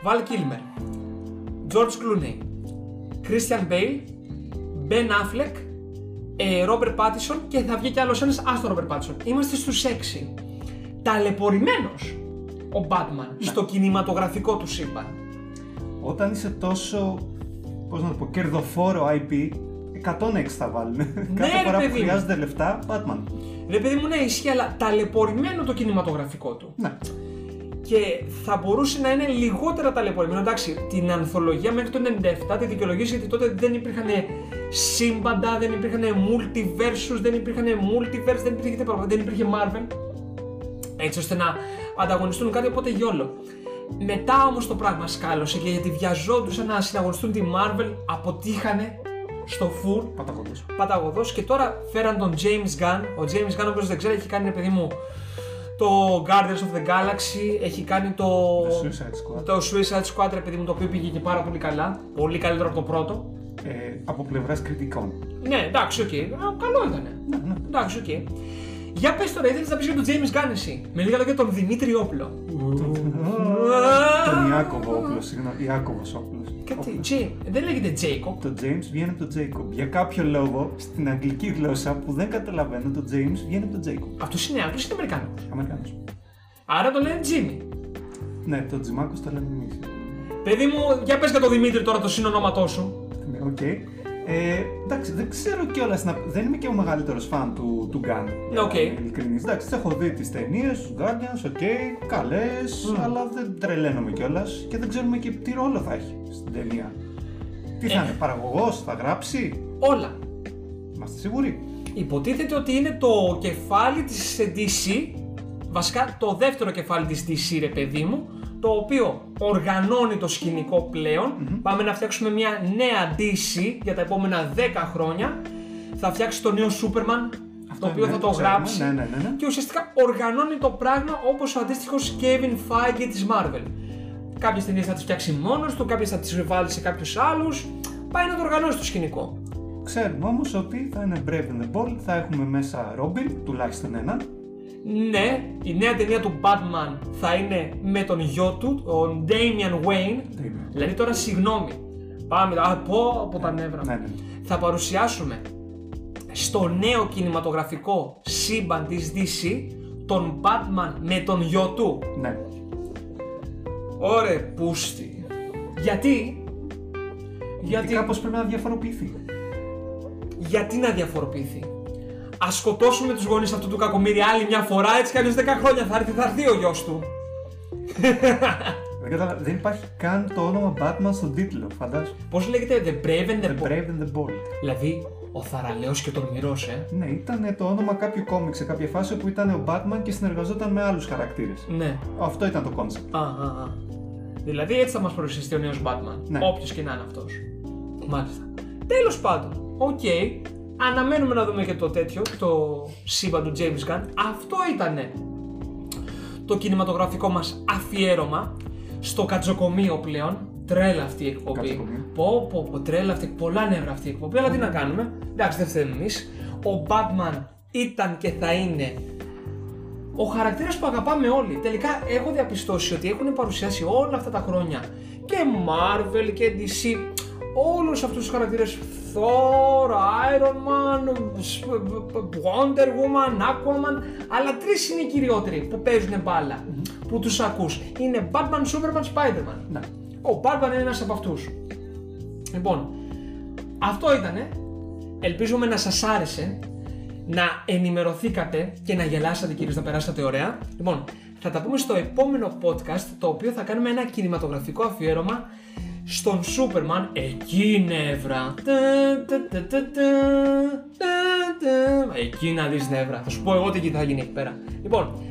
Val Kilmer, George Clooney, Christian Bale, Ben Affleck, ε, Robert Pattinson και θα βγει κι άλλος ένας, άστο Robert Pattinson. Είμαστε στους 6. Ταλαιπωρημένος ο Batman στο κινηματογραφικό του σύμπαν. Όταν είσαι τόσο. Πώς να το πω, κερδοφόρο IP, 106 θα βάλουν. Κάθε Ναι, ρε φορά που παιδί μου. χρειάζονται λεφτά, Batman. Ρε παιδί μου, ναι, ισχύει, αλλά ταλαιπωρημένο το κινηματογραφικό του. Ναι. Και θα μπορούσε να είναι λιγότερα ταλαιπωρημένο. Εντάξει, την ανθολογία μέχρι το 97 τη δικαιολογήσει γιατί τότε δεν υπήρχαν σύμπαντα, δεν υπήρχαν multiversus, δεν υπήρχαν multiverse, δεν υπήρχε, τίποτα, δεν υπήρχε Marvel. Έτσι ώστε να ανταγωνιστούν κάτι, οπότε YOLO. Μετά όμως το πράγμα σκάλωσε και γιατί βιαζόντουσαν να συναγωνιστούν τη Marvel, αποτύχανε στο full Παταγωδώς. παταγωδώς και τώρα φέραν τον James Gunn. Ο James Gunn, όπως δεν ξέρει, έχει κάνει, ρε παιδί μου, το Guardians of the Galaxy, έχει κάνει το... Το Suicide Squad. Το Suicide Squad, ρε παιδί μου, το οποίο πήγε και πάρα πολύ καλά. Πολύ καλύτερο από το πρώτο. Ε, από πλευράς κριτικών. Ναι, εντάξει, οκ. Α, Καλό ήταν. Ναι, ναι. Εντάξει, οκ. Για πες τώρα, ήθελες να πεις για τον James Gunn εσύ; Με λίγα λόγια τον Δημήτρη Όπλο. Τον Ιάκωβο όπλο, συγγνώμη. Ιάκωβος όπλος. Κάτι, Jim, δεν λέγεται Jacob. Το James βγαίνει από το Jacob. Για κάποιο λόγο, στην αγγλική γλώσσα που δεν καταλαβαίνω, το James βγαίνει από το Jacob. Αυτός είναι Άγγλος ή είναι Αμερικάνος; Αμερικάνος. Άρα το λένε Jimmy. Ναι, το Τζιμάκος το λέμε εμείς. Παιδί μου, για πες για τον Δημήτρη τώρα το συνονόματό σου. Ναι, οκ. Ε, εντάξει, δεν ξέρω κιόλας. Να... Δεν είμαι και ο μεγαλύτερος φαν του, του Gunn. για Οκ. να είμαι ειλικρινής. Εντάξει, τις έχω δει τις ταινίες, του Guardians, οκ, καλές, αλλά δεν τρελαίνομαι κιόλας και δεν ξέρουμε και τι ρόλο θα έχει στην ταινία. Τι θα Ε. είναι, παραγωγός, θα γράψει, Όλα. είμαστε σίγουροι; Υποτίθεται ότι είναι το κεφάλι της DC, βασικά το δεύτερο κεφάλι της DC ρε παιδί μου, το οποίο οργανώνει το σκηνικό πλέον. Πάμε να φτιάξουμε μια νέα DC για τα επόμενα 10 χρόνια. Θα φτιάξει το νέο Superman, το οποίο ναι, θα το ξέρουμε. γράψει. Ναι, ναι, ναι, ναι. Και ουσιαστικά οργανώνει το πράγμα όπως ο αντίστοιχος Kevin Feige της Marvel. Κάποιες ταινίες θα τις φτιάξει μόνος του, κάποιες θα τις βάλει σε κάποιους άλλους. Πάει να το οργανώσει το σκηνικό. Ξέρουμε όμως ότι θα είναι Brave and the Bold, θα έχουμε μέσα Robin, τουλάχιστον έναν. Ναι, η νέα ταινία του Batman θα είναι με τον γιο του, τον Damian Wayne. Damien. Δηλαδή τώρα συγγνώμη, πάμε, α, πω από τα νεύρα. μου. Ναι, ναι. Θα παρουσιάσουμε στο νέο κινηματογραφικό σύμπαν της DC τον Batman με τον γιο του. ναι. Ωρε πούστη. Γιατί; Γιατί Γιατί κάπως πρέπει να διαφοροποιηθεί. γιατί να διαφοροποιηθεί; Α σκοτώσουμε τους γονείς αυτού του κακομίρι άλλη μια φορά, έτσι κι αλλιώς 10 χρόνια θα έρθει, θα έρθει ο γιος του. Δεν κατάλαβα, δεν υπάρχει καν το όνομα Batman στον τίτλο, φαντάζομαι. Πώς λέγεται, The Brave and the, The Bold; Brave and the Bold. Δηλαδή, ο θαραλέος και τολμηρός, ε. Ναι, ήταν το όνομα κάποιου κόμικ σε κάποια φάση όπου ήταν ο Batman και συνεργαζόταν με άλλους χαρακτήρες. Ναι. Αυτό ήταν το concept. Α, α, α. Δηλαδή έτσι θα μας παρουσιαστεί ο νέος Batman. Ναι. Όποιος και να είναι αυτός. Μάλιστα. Τέλος πάντων, οκ. Αναμένουμε να δούμε και το τέτοιο, το σύμπαν του James Gunn. Αυτό ήτανε το κινηματογραφικό μας αφιέρωμα στο κατζοκομείο πλέον. Τρέλα αυτή η εκπομπή. Κατζοκομείο. Πω, πω, πω, τρέλα αυτή, πολλά νεύρα αυτή η εκπομπή, αλλά τι να κάνουμε. Εντάξει, δεν θέλουμε εμείς. Ο Batman ήταν και θα είναι ο χαρακτήρας που αγαπάμε όλοι. Τελικά έχω διαπιστώσει ότι έχουν παρουσιάσει όλα αυτά τα χρόνια και Marvel και DC όλους αυτούς τους χαρακτήρες. Thor, Iron Man, Wonder Woman, Aquaman. Αλλά τρεις είναι οι κυριότεροι που παίζουν μπάλα που τους ακούς. Είναι Batman, Superman, Spider-Man. Ναι. ο Batman είναι ένας από αυτούς. Λοιπόν αυτό ήτανε. Ελπίζουμε να σας άρεσε να ενημερωθήκατε και να γελάσατε κυρίως να περάσατε ωραία. Λοιπόν, θα τα πούμε στο επόμενο podcast το οποίο θα κάνουμε ένα κινηματογραφικό αφιέρωμα στον Σούπερμαν εκεί νεύρα. Εκεί να δεις νεύρα. Θα σου πω εγώ τι θα γίνει εκεί πέρα. Λοιπόν,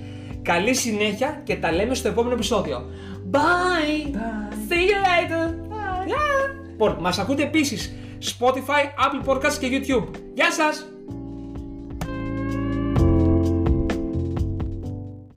καλή συνέχεια και τα λέμε στο επόμενο επεισόδιο. Bye! See you later! Yeah. Λοιπόν, μας ακούτε επίσης Spotify, Apple Podcasts και YouTube. Γεια σας!